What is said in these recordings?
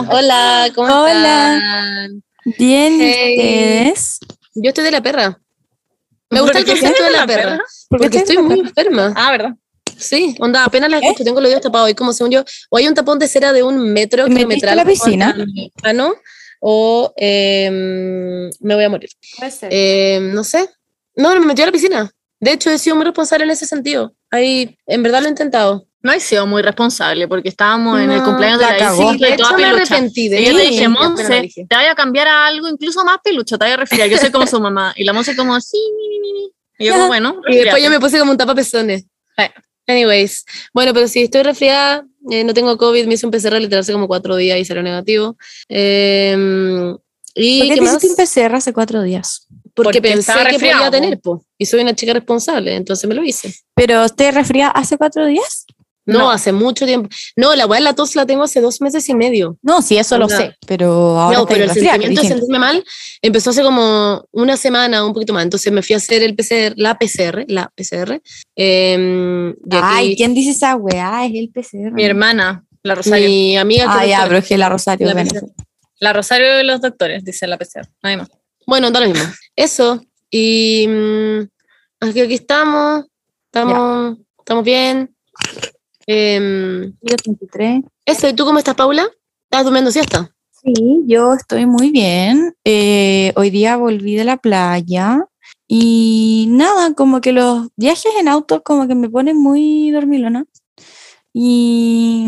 Hola. Hola, ¿cómo Hola. están? Bien, ¿y Hey. ustedes? Yo estoy de la perra. Me gusta el ¿Por qué concepto de la perra. perra? ¿Por qué Porque estoy muy perra? enferma. Ah, ¿verdad? Sí, onda, apenas la escucho, tengo los oídos tapados. Y como según yo, o hay un tapón de cera de un metro ¿Te metiste kilometral a la piscina? mano, o em, me voy a morir. Puede ser. Em, no sé. No, no me metí a la piscina. De hecho, he sido muy responsable en ese sentido. Ahí, en verdad lo he intentado. No he sido muy responsable porque estábamos en el No, cumpleaños de la cagó. Isi de y toda hecho, me arrepentí de Y yo le dije, no Monse, te voy a cambiar a algo incluso más pelucho, te voy a resfriar. Yo soy como su mamá. Y la Monse como, sí, mi, mi, mi, mi. Y yo como, bueno, Y después yo me puse como un tapapezones. Sí. Anyways, bueno, pero si estoy resfriada, eh, no tengo COVID, me hice un PCR literal hace como cuatro días y salió negativo. Eh, ¿Y ¿Por qué qué te más? hiciste un PCR hace cuatro días? Porque, Porque pensé que podía po. tener, po. Y soy una chica responsable, entonces me lo hice. ¿Pero usted resfría hace cuatro días? No, No. hace mucho tiempo. No, la weá de la tos la tengo hace dos meses y medio. No, sí, eso lo sé, pero ahora no, pero el sentimiento de sentirme mal empezó hace como una semana, un poquito más. Entonces me fui a hacer el PCR, la PCR, la PCR. eh, y aquí Ay, ¿quién dice esa weá? Es el PCR. Mi hermana, la Rosario. mi amiga que Ah, es ya, pero es que la Rosario. La bueno. PCR. La Rosario de los doctores, dice la PCR. Nadie más. Bueno, da lo mismo. Eso. Y mm, aquí, aquí estamos. Estamos, estamos bien. 33. eso, ¿y tú cómo estás, Paula? ¿Estás durmiendo siesta? Sí, yo estoy muy bien. Eh, hoy día volví de la playa y nada, como que los viajes en auto como que me ponen muy dormilona. Y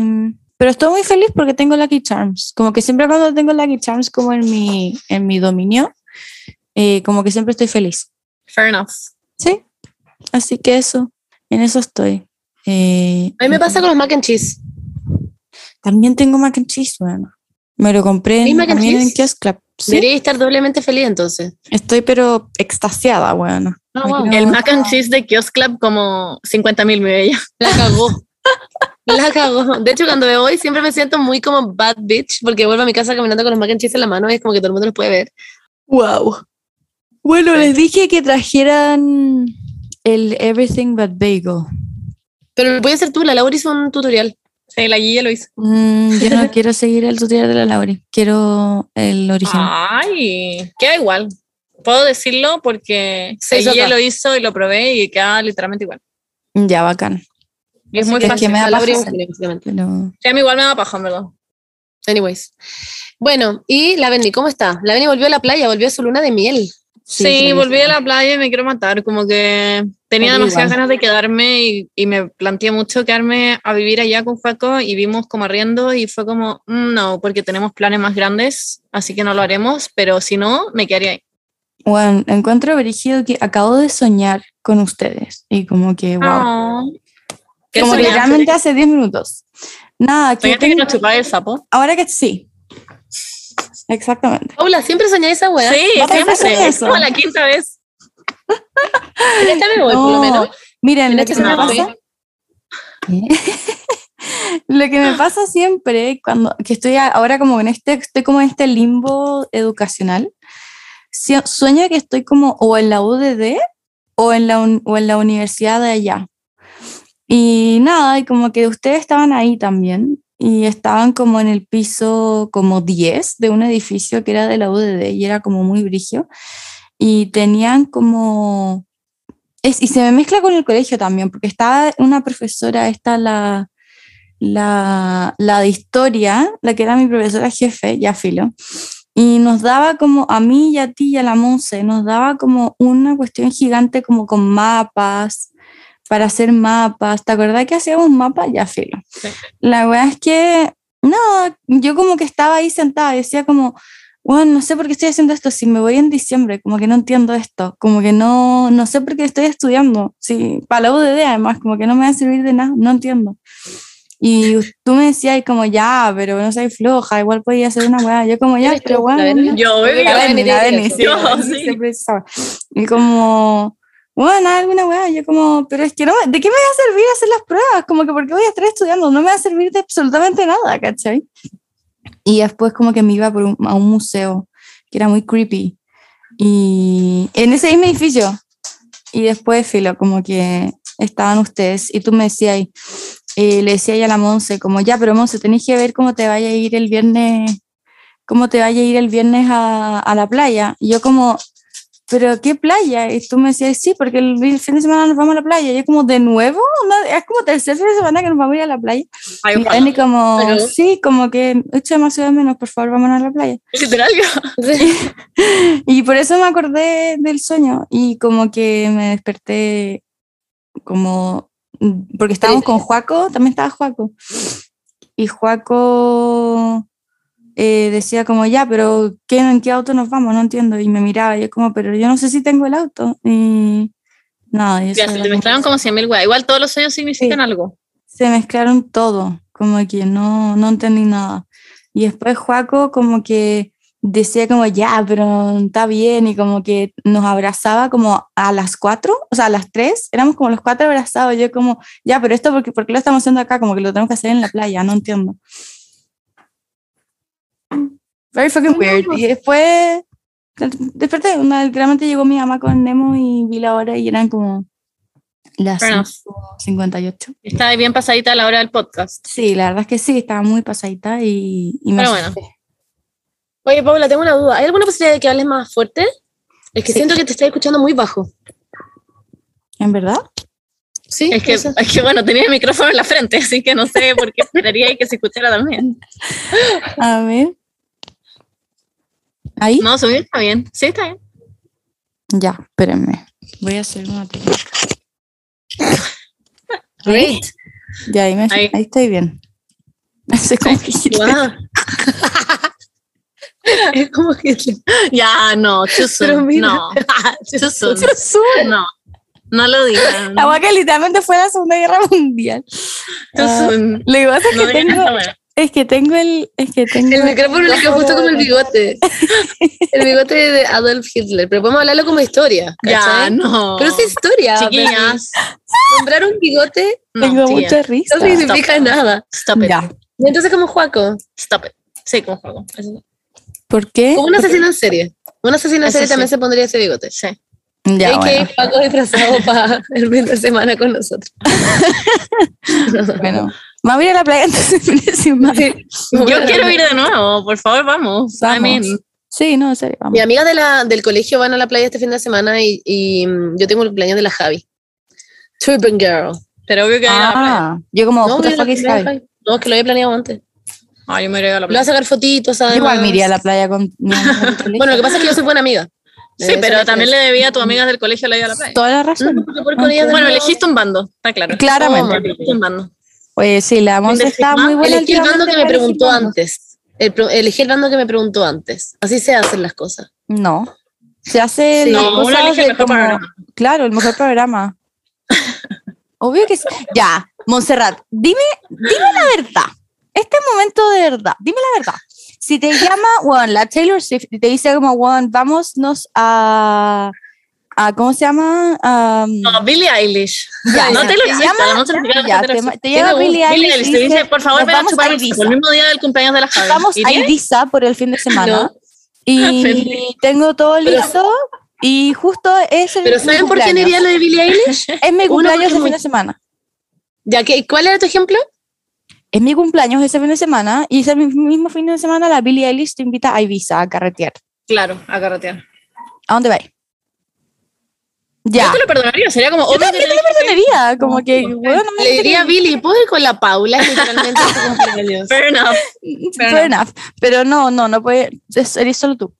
pero estoy muy feliz porque tengo Lucky Charms. Como que siempre cuando tengo Lucky Charms como en mi, en mi dominio, eh, como que siempre estoy feliz. Fair enough. Sí, así que eso, en eso estoy. Eh, A mí me pasa con los mac and cheese. También tengo mac and cheese, bueno. Me lo compré ¿Tienes en, también en? Kiosk Club. Sí, Debería estar doblemente feliz entonces. estoy pero extasiada, bueno. Ah, Me wow. El mac and cheese de Kiosk Club como 50 mil, mi bella. La cagó. La cagó. De hecho, cuando me voy siempre me siento muy como bad bitch porque vuelvo a mi casa caminando con los mac and cheese en la mano y es como que todo el mundo los puede ver. Wow. Bueno, les dije que trajeran el Everything But Bagel. Pero lo puedes hacer tú, la Laura hizo un tutorial. Sí, la Guilla lo hizo. Mm, yo no quiero seguir el tutorial de la Lauri, quiero el original. Ay, queda igual. Puedo decirlo porque Sí, la lo hizo y lo probé y queda literalmente igual. Ya, bacán. Y es muy que es fácil. que me da paja. Pero Sí, a mí igual me da paja, en verdad. Anyways. Bueno, y la Benny, ¿cómo está? La Benny volvió a la playa, volvió a su luna de miel. Sí, sí, volví a la playa y me quiero matar. Como que tenía demasiadas ganas de quedarme y, y me planteé mucho quedarme a vivir allá con Faco y vimos como arriendo y fue como, "Mm, no, porque tenemos planes más grandes, así que no lo haremos, pero si no, me quedaría ahí. bueno, encuentro brígido que acabo de soñar con ustedes y como que, wow. ¿Qué como literalmente hace 10 minutos. Nada, que ¿Soñaste que tengo- nos chupaba el sapo? ahora que sí. Exactamente. Paula, siempre soñé esa weá. Sí, ¿Va a pasar siempre. Es eso? como la quinta vez. Esta me voy, por lo No, menos. Miren, En lo que me pasa. lo que me pasa siempre cuando que estoy ahora como en este estoy como en este limbo educacional si- sueño que estoy como o en la UDD o en la un- o en la universidad de allá y nada y como que ustedes estaban ahí también y estaban como en el piso como 10 de un edificio que era de la UDD y era como muy brigio y tenían como es, y se me mezcla con el colegio también, porque estaba una profesora, esta la, la, la de historia, la que era mi profesora jefe, ya filo, y nos daba como, a mí y a ti y a la Monse, nos daba como una cuestión gigante como con mapas, para hacer mapas. ¿Te acordás que hacíamos mapas? Ya filo. Sí. La verdad es que, no, yo como que estaba ahí sentada y decía como, bueno, no sé por qué estoy haciendo esto, si me voy en diciembre, como que no entiendo esto, como que no, no sé por qué estoy estudiando, sí, para la UDD además, como que no me va a servir de nada, no entiendo. Y tú me decías como, ya, pero no soy floja, igual podía hacer una weá, yo como, ya, ¿Eres pero weá, la no, Belén? no". Yo, Porque bebé, la La Belén Beni, la tiene Beni, eso. sí, Yo, siempre estaba. Y como, bueno, alguna weá, yo como, pero es que no, ¿de qué me va a servir hacer las pruebas? Como que, ¿por qué voy a estar estudiando? No me va a servir de absolutamente nada, ¿cachai? Y después como que me iba por un- a un museo, que era muy creepy. Y en ese mismo edificio. Y después, filo, como que estaban ustedes y tú me decías, eh, le decía ya a la Monse, como ya, pero Monse, tenés que ver cómo te vaya a ir el viernes, cómo te vaya a ir el viernes a, a la playa. Y yo como, pero ¿qué playa? Y tú me decías, sí, porque el fin de semana nos vamos a la playa. Y yo como, ¿de nuevo? No, es como tercer fin de semana que nos vamos a ir a la playa. Ay, Y. Dani como, Pero- sí, como que echo demasiado de menos, por favor, vámonos a la playa. Literal, Y por eso me acordé del sueño y como que me desperté como, porque estábamos con Juaco, también estaba Juaco. Y Juaco eh, decía como, ya, pero ¿qué, ¿en qué auto nos vamos? No entiendo. Y me miraba y yo como, pero yo no sé si tengo el auto. Y nada, Ya, se te mezclaron como 100 mil weas. Igual todos los sueños significan Sí. algo. se mezclaron todo, como que no, no entendí nada. Y después Juaco como que decía como, ya, pero está bien, y como que nos abrazaba como a las cuatro, o sea, a las tres, éramos como los cuatro abrazados, yo como, ya, pero esto, porque, ¿por qué lo estamos haciendo acá? Como que lo tenemos que hacer en la playa, no entiendo. Very fucking weird. Y después desperté, una, literalmente llegó mi mamá con Nemo y vi la hora y eran como las Fair enough. 58. Está bien pasadita a la hora del podcast. Sí, la verdad es que sí, estaba muy pasadita y, y me Pero bueno. asusté. Oye, Paula, tengo una duda. ¿Hay alguna posibilidad de que hables más fuerte? Es que Sí. siento que te estoy escuchando muy bajo. ¿En verdad? Sí, Es que, es que, bueno, tenía el micrófono en la frente, así que no sé por qué esperaría que se escuchara también. A ver. ¿Ahí? No, subir está bien. Sí, está bien. Ya, espérenme. Voy a hacer una técnica. Great. Ya, ahí, me, Ahí. ahí. estoy bien. Sé como que Wow. es como que Ya, no, mira. No, too soon. Sube. No, no lo digan. La guay que literalmente fue la Segunda Guerra Mundial. Soon. Lo que pasa es No que tengo. Es que tengo el, es que tengo el micrófono le quedó justo como el bigote. El bigote de Adolf Hitler. Pero podemos hablarlo como historia. Ya, ¿cachai? no. Pero es historia. Chiquillas. Nombrar un bigote No, tengo tía. mucha risa. no significa nada. Stop it. Ya. Y entonces, como Juaco, Stop it. Sí, juego. Eso- ¿Por qué? como un asesino en serie. Un asesino en serie sí. también se pondría ese bigote. Sí. Ya, es bueno. que Paco disfrazado para el fin de semana con nosotros. bueno. Me voy a ir a la playa entonces el fin de semana. Yo quiero ir de nuevo, por favor, vamos. I Vamos. mean, Sí, no, en serio, vamos. Mis amigas de la, del colegio van a la playa este fin de semana y, y, mm, yo tengo el cumpleaños de la Javi. Turban Girl. pero obvio que voy a playa. Ah, yo como, No, mira, fuck is Javi? no, es que lo había planeado antes. Ah, yo me iré a la Le voy a playa. sacar fotitos, además. igual me iría a la playa con mi amiga del. Bueno, lo que pasa es que yo soy buena amiga. Sí, Esa pero también le debía a tus amigas del colegio la ida a la playa. Toda la razón. No, de Bueno, elegiste un bando, está claro. Claramente. Elegiste un bando. Oye, sí, la Monse está muy buena. Elegí el bando que me preguntó antes. El elegí el bando que me preguntó antes. Así se hacen las cosas. No. Se hace Sí. las No, uno cosas elige el mejor como- programa. Claro, el mejor programa. Obvio que sí. Ya, Montserrat, dime, dime la verdad. Este momento de verdad, dime la verdad. Si te llama, Juan, la Taylor Swift y te dice como, Juan, vámonos a, a, ¿cómo se llama? A, No, Billie Eilish. Ya, no te lo te llama- siquiera ya, te te, te un- Billie Billie Eilish Eilish y te dice, por favor, "Nos ven a chupar el Ibiza". el mismo día del cumpleaños de la Javi. Vamos a. Ibiza por el fin de semana y tengo todo listo y justo es el Pero ¿saben por qué iría lo de Billie Eilish? Es mi cumpleaños ese muy- fin de semana. ya que, ¿Cuál era tu ejemplo? Es mi cumpleaños ese fin de semana y ese mi- mismo fin de semana la Billie Eilish te invita a Ibiza a carretear. Claro, a carretear. ¿A dónde vais? Ya. Yo te lo perdonaría, sería como Yo también te lo perdonaría, como que, no, bueno, no me Le diría a. Billy, ¿puedo ir con la Paula? Literalmente en su cumpleaños. Fair enough. Fair enough. Pero no, no, no puede, es- eres solo tú.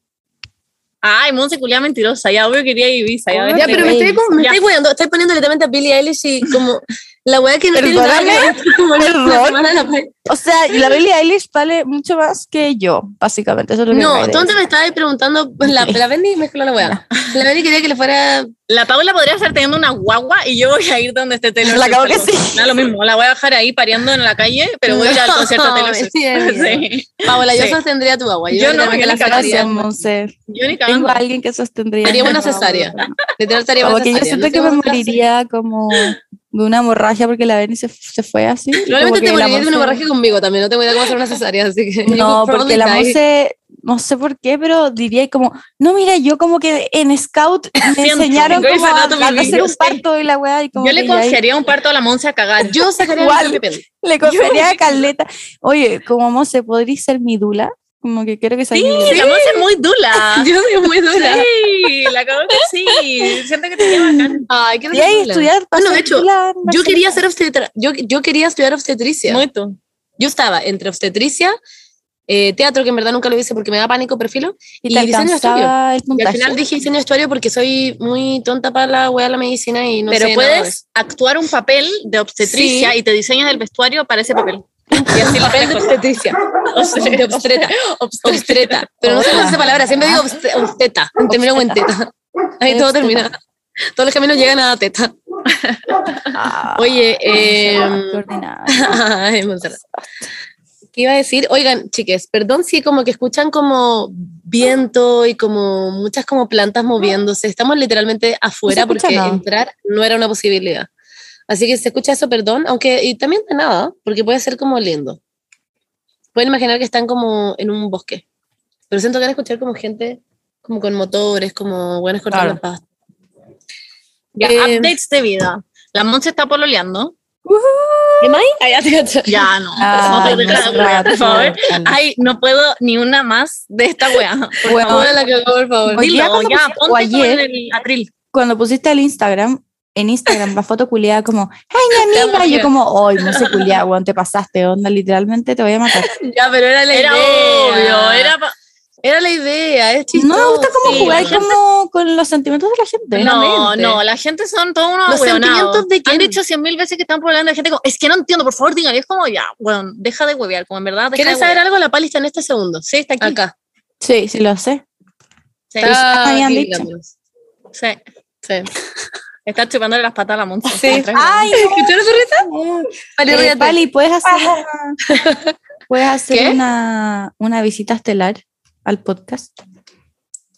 Ay, Monse culia mentirosa, ya obvio que iría a Ibiza. Ya, pero me estoy, como- me estoy cuidando, estoy poniendo literalmente a Billie Eilish y como la weá que no tiene nada que Perdóname. O sea, y la Billie Eilish vale mucho más que yo, básicamente. Eso es lo que No, tú antes me estabas preguntando, pues, la, la Benny mezcló la weá. La Benny quería que le fuera La Paula podría estar teniendo una guagua y yo voy a ir donde esté Taylor La acabo que sí. Da lo mismo, la voy a dejar ahí pariendo en la calle, pero voy a ir al No, concierto de Taylor Swift. Paola, yo Sí. sostendría tu agua. Yo, Yo no, yo la sacaría. Gracias, Monse. Yo ni Tengo a alguien que sostendría. Haría una No, cesárea. no, no. Literal estaría una que yo cesárea. siento No que me moriría como de una hemorragia porque la Benny se, se fue así. Probablemente te morirías de una hemorragia conmigo también. No tengo idea cómo hacer una cesárea, así que. No, you porque la. Monse no sé por qué, pero diría como, no, mira, yo como que en Scout me enseñaron como a, a hacer un parto y la weá. Y como Yo le confiaría un parto a la Monse a cagar. Yo sacaría Igual. Le confiaría a Caleta. Oye, como Monse, ¿podrías ser mi dula? Como que quiero que sea Sí, dula. la Monse es muy dula. Yo soy muy dura. Sí, la acabo que sí. Siento que te lleva bacán. Ay, qué Y ahí dula. estudiar Bueno, de hecho, dula Yo quería ser obstetra. Yo, yo quería estudiar obstetricia. Muy tú. Yo estaba entre obstetricia, eh, teatro, que en verdad nunca lo hice porque me da pánico, perfilo. y y te diseño de el Y al final dije diseño de vestuario porque soy muy tonta para la wea de la medicina y no Pero sé nada puedes actuar un papel de obstetricia Sí. y te diseñas el vestuario para ese papel. Y así papel de obstetricia. de obstreta. Obstreta. Pero no sé cómo es esa palabra. Siempre digo obst- obsteta. Termino con teta. Ahí todo termina. Todos los caminos llegan a teta. Ah, Oye, qué eh. ¿Qué iba a decir? Oigan, chiques, perdón si como que escuchan como viento y como muchas como plantas moviéndose. Estamos literalmente afuera escucha porque nada. entrar no era una posibilidad. Así que se escucha eso, perdón, aunque y también de nada, porque puede ser como lindo. Pueden imaginar que están como en un bosque. Pero siento que van a escuchar como gente como con motores, como buenas cortando Claro. Ya, Eh, updates de vida. La Monse está pololeando. ¿Qué más? Ay, ya no. Ay, no te wea, por favor. Ay, no puedo ni una más de esta wea. Por Bueno, favor, la cagó, por favor. Dilo, ya, o ponte con ayer- el atril. Cuando pusiste el Instagram, en Instagram la foto culiada como, ay, mi amiga, y yo como, ay, no sé culiada, weón, te pasaste, onda, literalmente te voy a matar. Ya, pero era la Era idea. obvio, era Era la idea, es No chistoso. me gusta como sí, jugar la gente- como con los sentimientos de la gente. No, no, la gente son todos unos ¿Los sentimientos de quién? Han dicho cien mil veces que están hablando de gente como, es que no entiendo, por favor, digan. Y es como, ya, bueno, deja de huevear, como en verdad, deja ¿Quieres de saber algo? La pali está en este segundo. Sí, está aquí. Acá. Sí, sí lo sé. Sí, Está habían dicho. sí. Sí. Está chupándole las patas a la Monza. Sí. Ay, ¿Escucharon su risa? Pali, eh. Pali, ¿puedes hacer, una, ¿puedes hacer una, una visita estelar al podcast?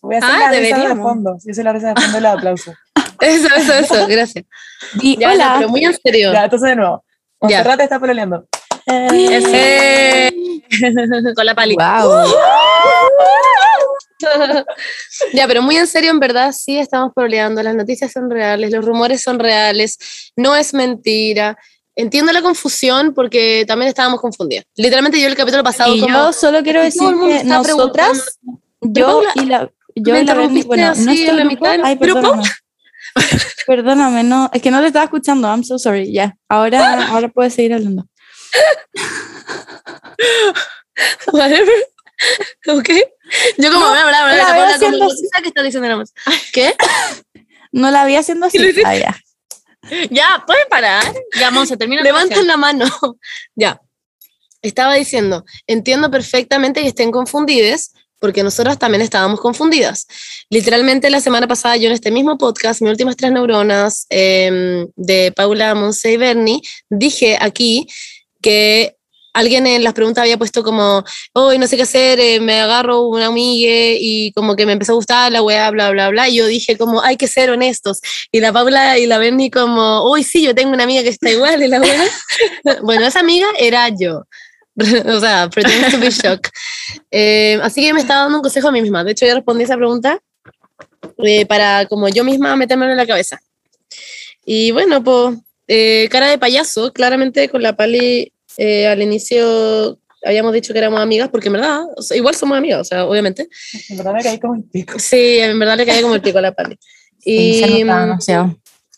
Voy a hacer Ah, la risa de deberíamos. fondo. Yo soy la risa de fondo y los aplausos. Eso, eso, eso. Gracias. Di, Ya, no, hola. pero muy en serio. Ya, entonces de nuevo. Ya. Monserrat está pololeando. Eh. Con la pali. wow. ya, pero muy en serio, en verdad, sí estamos proleando. Las noticias son reales, los rumores son reales, no es mentira. Entiendo la confusión porque también estábamos confundidas. Literalmente yo el capítulo pasado Y como... yo solo quiero decir que nosotras, yo y la, yo me y la Berni, interrumpiste bueno, así no en la mitad ay, grupo. perdóname. perdóname, no, es que no te estaba escuchando, I'm so sorry, ya, ahora, ahora puedes seguir hablando. Whatever. ¿Ok? Yo como, No, bla, bla, bla, la la veo Paula como, haciendo no así. sé qué está diciendo la. ¿Qué? No la vi haciendo así, ah, ya. Ya, ¿pueden parar? Ya, Monse, termina. Levantan la mano. ya. Estaba diciendo, entiendo perfectamente que estén confundidas, porque nosotras también estábamos confundidas. Literalmente la semana pasada yo en este mismo podcast, mis últimas tres neuronas, em, de Paula, Monse y Bernie, dije aquí que alguien en las preguntas había puesto como, hoy no sé qué hacer, eh, me agarro una amiga y como que me empezó a gustar la weá, bla, bla, bla. Y yo dije como, hay que ser honestos. Y la Paula y la Bernie como, uy, sí, yo tengo una amiga que está igual y la weá. bueno, esa amiga era yo. o sea, pretend to be shocked. Eh, así que me estaba dando un consejo a mí misma. De hecho, yo respondí esa pregunta eh, para como yo misma metérmelo en la cabeza. Y bueno, pues, cara de payaso, claramente con la Pali eh, al inicio habíamos dicho que éramos amigas, porque en verdad, o sea, igual somos amigas, o sea, obviamente. En verdad me caí como el pico. Sí, en verdad le caía como el pico a la Pali. Sí, se Y, notaba demasiado.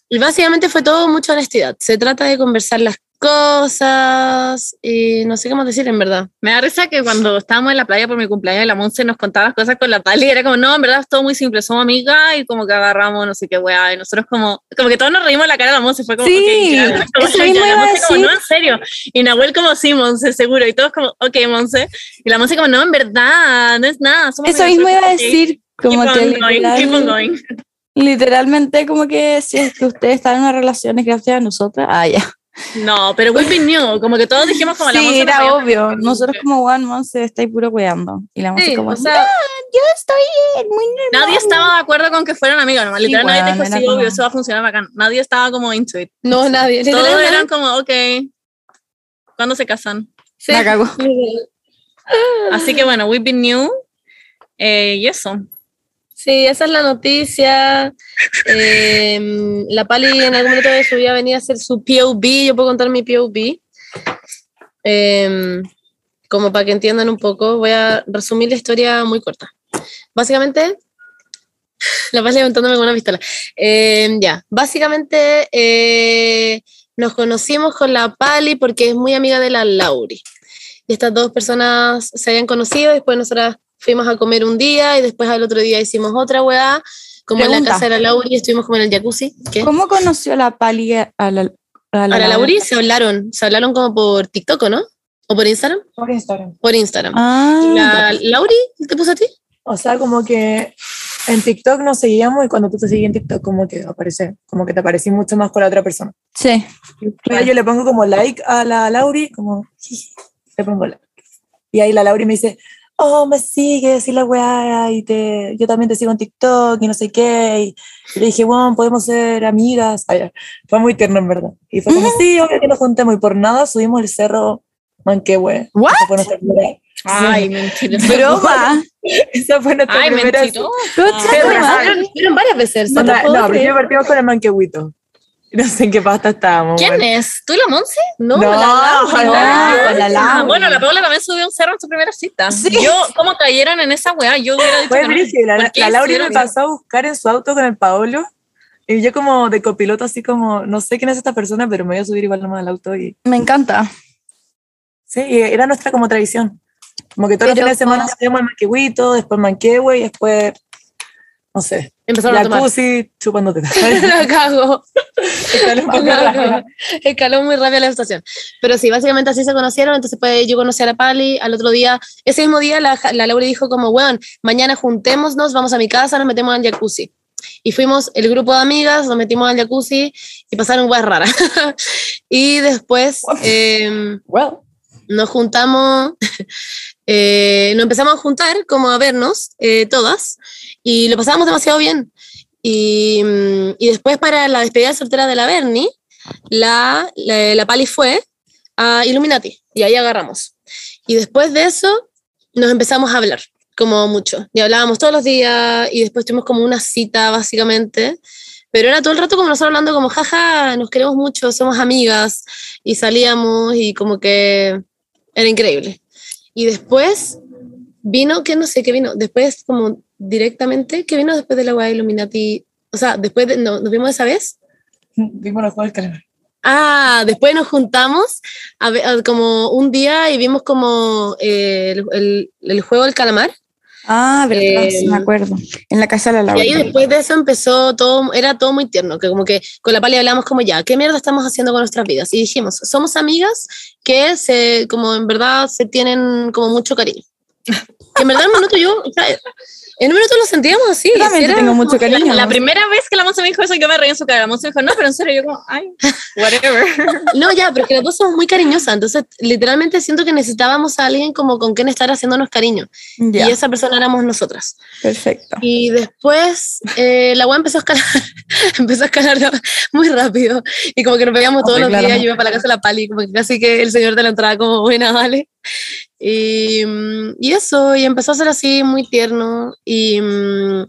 y básicamente fue todo mucha honestidad. Se trata de conversar las cosas y no sé más decir en verdad. Me da risa que cuando estábamos en la playa por mi cumpleaños, la Monse nos contaba las cosas con la Pali, y era como, no, en verdad es todo muy simple, somos amigas y como que agarramos no sé qué weá, y nosotros como, como que todos nos reímos la cara de la Monse, fue como, Sí, ok, ya, eso ya, la Monse como, no, en serio, y Nahuel como, sí, Monse, seguro, y todos como, ok, Monse, y la Monse como, no, en verdad, no es nada, somos Eso amigas". mismo iba a decir, como keep que on going, literal- keep on going. literalmente como que si es que ustedes están en una relación es gracias a nosotras, ah, ya. No, pero we been new, como que todos dijimos como la Sí, Monse no era sabía obvio. Nosotros como One Monse estáis puro weando. Y la Monse Sí, como, o sea, yo estoy muy normal. Nadie estaba de acuerdo con que fueran amigas, nomás. Sí, Literal, nadie weón, dijo, sí, como- obvio, eso va a funcionar bacán. Nadie estaba como into it. no, nadie. Todos Literal, eran como, ok, ¿cuándo se casan? Sí. La cagó. Así que bueno, we've been new. Eh, y eso. Sí, esa es la noticia. Eh, la Pali en algún momento de su vida venía a hacer su POV. Yo puedo contar mi POV. Eh, como para que entiendan un poco, voy a resumir la historia muy corta. Básicamente, la Pali levantándome con una pistola. Eh, ya, básicamente eh, nos conocimos con la Pali porque es muy amiga de la Lauri. Y estas dos personas se habían conocido, después nosotras fuimos a comer un día y después al otro día hicimos otra weá, como en Pregunta. la casa de la Lauri, estuvimos como en el jacuzzi. ¿Qué? ¿Cómo conoció la Pali a la, a A la Lauri se hablaron, se hablaron como por TikTok, ¿o ¿no? ¿O por Instagram? Por Instagram. Por Instagram. Ah, ¿La Lauri te puso a ti? O sea, como que en TikTok nos seguíamos y cuando tú te sigues en TikTok, como que aparece, como que te aparecí mucho más con la otra persona. sí. Entonces yo le pongo como like a la Lauri, como le pongo like. Y ahí la Lauri me dice, oh, me sigues y la weá, y te, yo también te sigo en TikTok y no sé qué. Y, le dije, bueno, podemos ser amigas. Ay, fue muy tierno, en verdad. Y fue como, sí, obvio que nos juntemos. Y por nada subimos el cerro Manquehue. What? Esa fue nuestra primera, Ay, mentiroso. Broma. esa fue nuestra Ay, primera mentiroso. Tu raro. madre. Fueron, varias veces. No, no no, primero partimos con el manquehuito. No sé en qué pasta estábamos. ¿Quién bueno. es? ¿Tú y la Monse? No, No, la Lauri. no, la- la Lauri. Ah, bueno, la Paula también subió un cerro en su primera cita. Sí. Yo, ¿cómo cayeron en esa weá? Yo hubiera dicho Fue que no. La, ¿Por qué la Lauri me pasó a buscar en su auto con el Paolo. Y yo como de copiloto, así como, no sé quién es esta persona, pero me voy a subir igual nomás al auto. Y Me encanta. sí, era nuestra como tradición. Como que todos los fines de semana como- hacíamos el manquehuito, después manquehue y después, no sé, Empezaron a tomar. jacuzzi, chupándote. la cago. Escaló rápido. Muy rápido la situación. Pero sí, básicamente así se conocieron. Entonces, pues yo conocí a la Pali. Al otro día, ese mismo día, la, la Laura dijo, como, weón, mañana juntémonos, vamos a mi casa, nos metemos al jacuzzi. Y fuimos el grupo de amigas, nos metimos al jacuzzi y pasaron weas raras. y después em, Well, nos juntamos, eh, nos empezamos a juntar, como a vernos eh, todas, y lo pasábamos demasiado bien. Y, mm, y después para la despedida soltera de la Bernie, la, la, la Pali fue a Illuminati, y ahí agarramos. Y después de eso nos empezamos a hablar, como mucho, y hablábamos todos los días, y después tuvimos como una cita, básicamente. Pero era todo el rato como nosotros hablando como, jaja, nos queremos mucho, somos amigas, y salíamos, y como que era increíble. Y después vino, que no sé qué vino, después como directamente, ¿qué vino después de la weá de Illuminati? O sea, después de, no, nos vimos esa vez. vimos los juegos del calamar. Ah, después nos juntamos a ver- a- como un día y vimos como eh, el, el- el juego del calamar. Ah, verdad, Eh, sí me acuerdo. En la casa de la Y ahí Laura. después de eso empezó todo, era todo muy tierno, que como que con la Pali hablamos como ya, ¿qué mierda estamos haciendo con nuestras vidas? Y dijimos, somos amigas que se, como en verdad se tienen como mucho cariño. En verdad en un minuto yo, o sea, en un minuto lo sentíamos así. Yo también te tengo mucho cariño. La, la primera vez que la Monse me dijo eso, yo me reí en su cara. La me dijo, no, pero en serio, yo como, ay, whatever. No, ya, pero que las dos somos muy cariñosas, entonces literalmente siento que necesitábamos a alguien como con quien estar haciéndonos cariño. Ya, Y esa persona éramos nosotras. perfecto. Y después eh, la web empezó a escalar, empezó a escalar muy rápido. Y como que nos veíamos todos Hombre, los días, claramente. yo iba para la casa de la Pali, como que casi que el señor de la entrada como, buena, vale. Y, mm, y eso, y empezó a ser así muy tierno. Y, mm,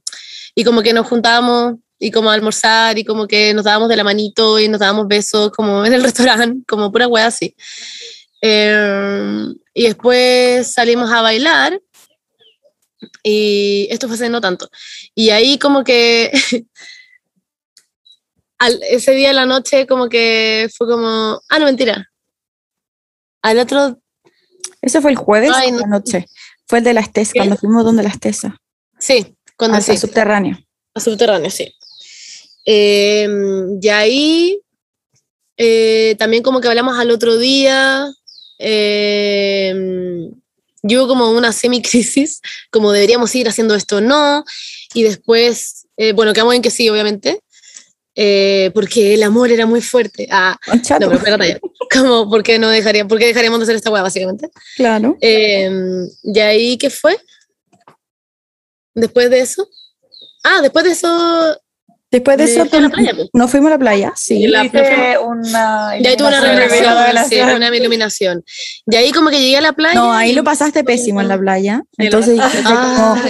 y como que nos juntábamos y como a almorzar y como que nos dábamos de la manito y nos dábamos besos como en el restaurante, como pura wea así. Eh, y después salimos a bailar y esto fue hace no tanto. Y ahí como que al, ese día de la noche como que fue como, ah, no, mentira. Al otro, Ese fue el jueves Ay, no. la noche. Fue el de las tesas, cuando fuimos donde las tesas. sí, cuando sí, subterráneo. a subterráneo, sí. Eh, y ahí eh, también como que hablamos al otro día. Eh, y hubo como una semi-crisis, como deberíamos ir haciendo esto o no. Y después, eh, bueno, quedamos en que sí, obviamente. Eh, porque el amor era muy fuerte. Ah, no, pero espérate ya. Como, ¿por qué no dejaría, por qué dejaríamos de hacer esta hueá, básicamente? Claro. Eh, ¿Y ahí qué fue? Después de eso. Ah, después de eso. Después de Me eso la playa, pues. nos fuimos a la playa, sí. Y la- una. Y ahí tuve una iluminación, revelación, sí, una iluminación. Y ahí como que llegué a la playa. No, ahí y- lo pasaste pésimo en la playa. Entonces Ah, como,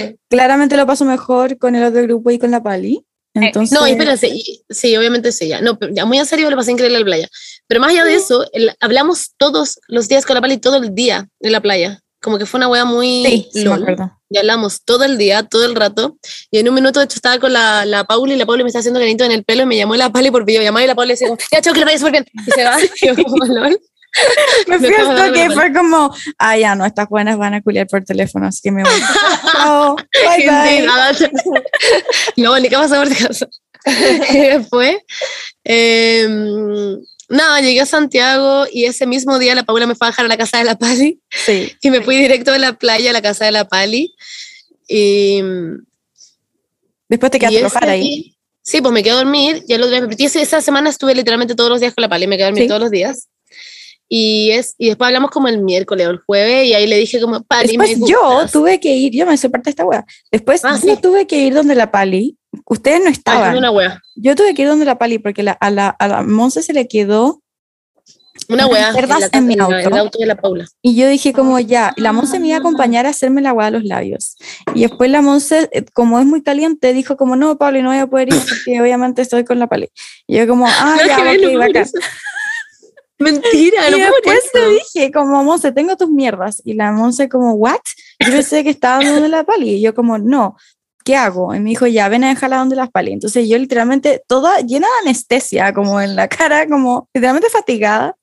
Ah, claramente lo paso mejor con el otro grupo y con la Pali. Entonces, no, espérense, y- sí, obviamente sí, ya. No, ya muy en serio lo pasé increíble en la playa. Pero más allá de eso, el- hablamos todos los días con la Pali, todo el día en la playa. Como que fue una wea muy sí, sí me lol. acuerdo. y hablamos todo el día, todo el rato. Y en un minuto, de hecho, estaba con la, la Pauli y la Pauli me está haciendo cariñito en el pelo y me llamó la Pali por videollamada y la Pauli decía, ya, chao, que le vaya súper bien. Y se va. Y yo como, lol. Me fui dar la fue como, ah, ya no, estas buenas van a culiar por teléfono, así que me voy. Chao, bye bye. No, ni qué pasó por casa. Y después, em, nada, llegué a Santiago y ese mismo día la Paula me fue a dejar a la casa de la Pali Sí. y me fui directo de la playa a la casa de la Pali. Y, Después te quedaste a alojar ahí. día- Sí, pues me quedé a dormir y el otro día me repetí. Ese- Esa semana estuve literalmente todos los días con la Pali, me quedé a dormir Sí. todos los días. Y, es, y después hablamos como el miércoles o el jueves y ahí le dije como, Pali, me Después yo gustas". tuve que ir, yo me sé parte de esta wea. Después Ah, yo sí. tuve que ir donde la Pali. Ustedes no Ay, estaban. una wea. Yo tuve que ir donde la Pali porque la- a la, a la Monse se le quedó Una wea. mierdas la en mi el auto. auto de la Paula. y yo dije como ya, y la Monse me iba a acompañar a hacerme la agua a los labios. Y después la Monse, eh, como es muy caliente, dijo como no, Pablo, no voy a poder ir porque obviamente estoy con la Pali. Y yo como, ah, ya, ok, bacán. Mentira, Y no puedo después te dije, como, Monse, tengo tus mierdas. Y la Monse como, ¿what? Yo pensé que estaba donde la pali. Y yo como, no, ¿qué hago? Y me dijo, ya, ven a dejarla donde las pali. Entonces yo literalmente, toda llena de anestesia, como en la cara, como literalmente fatigada,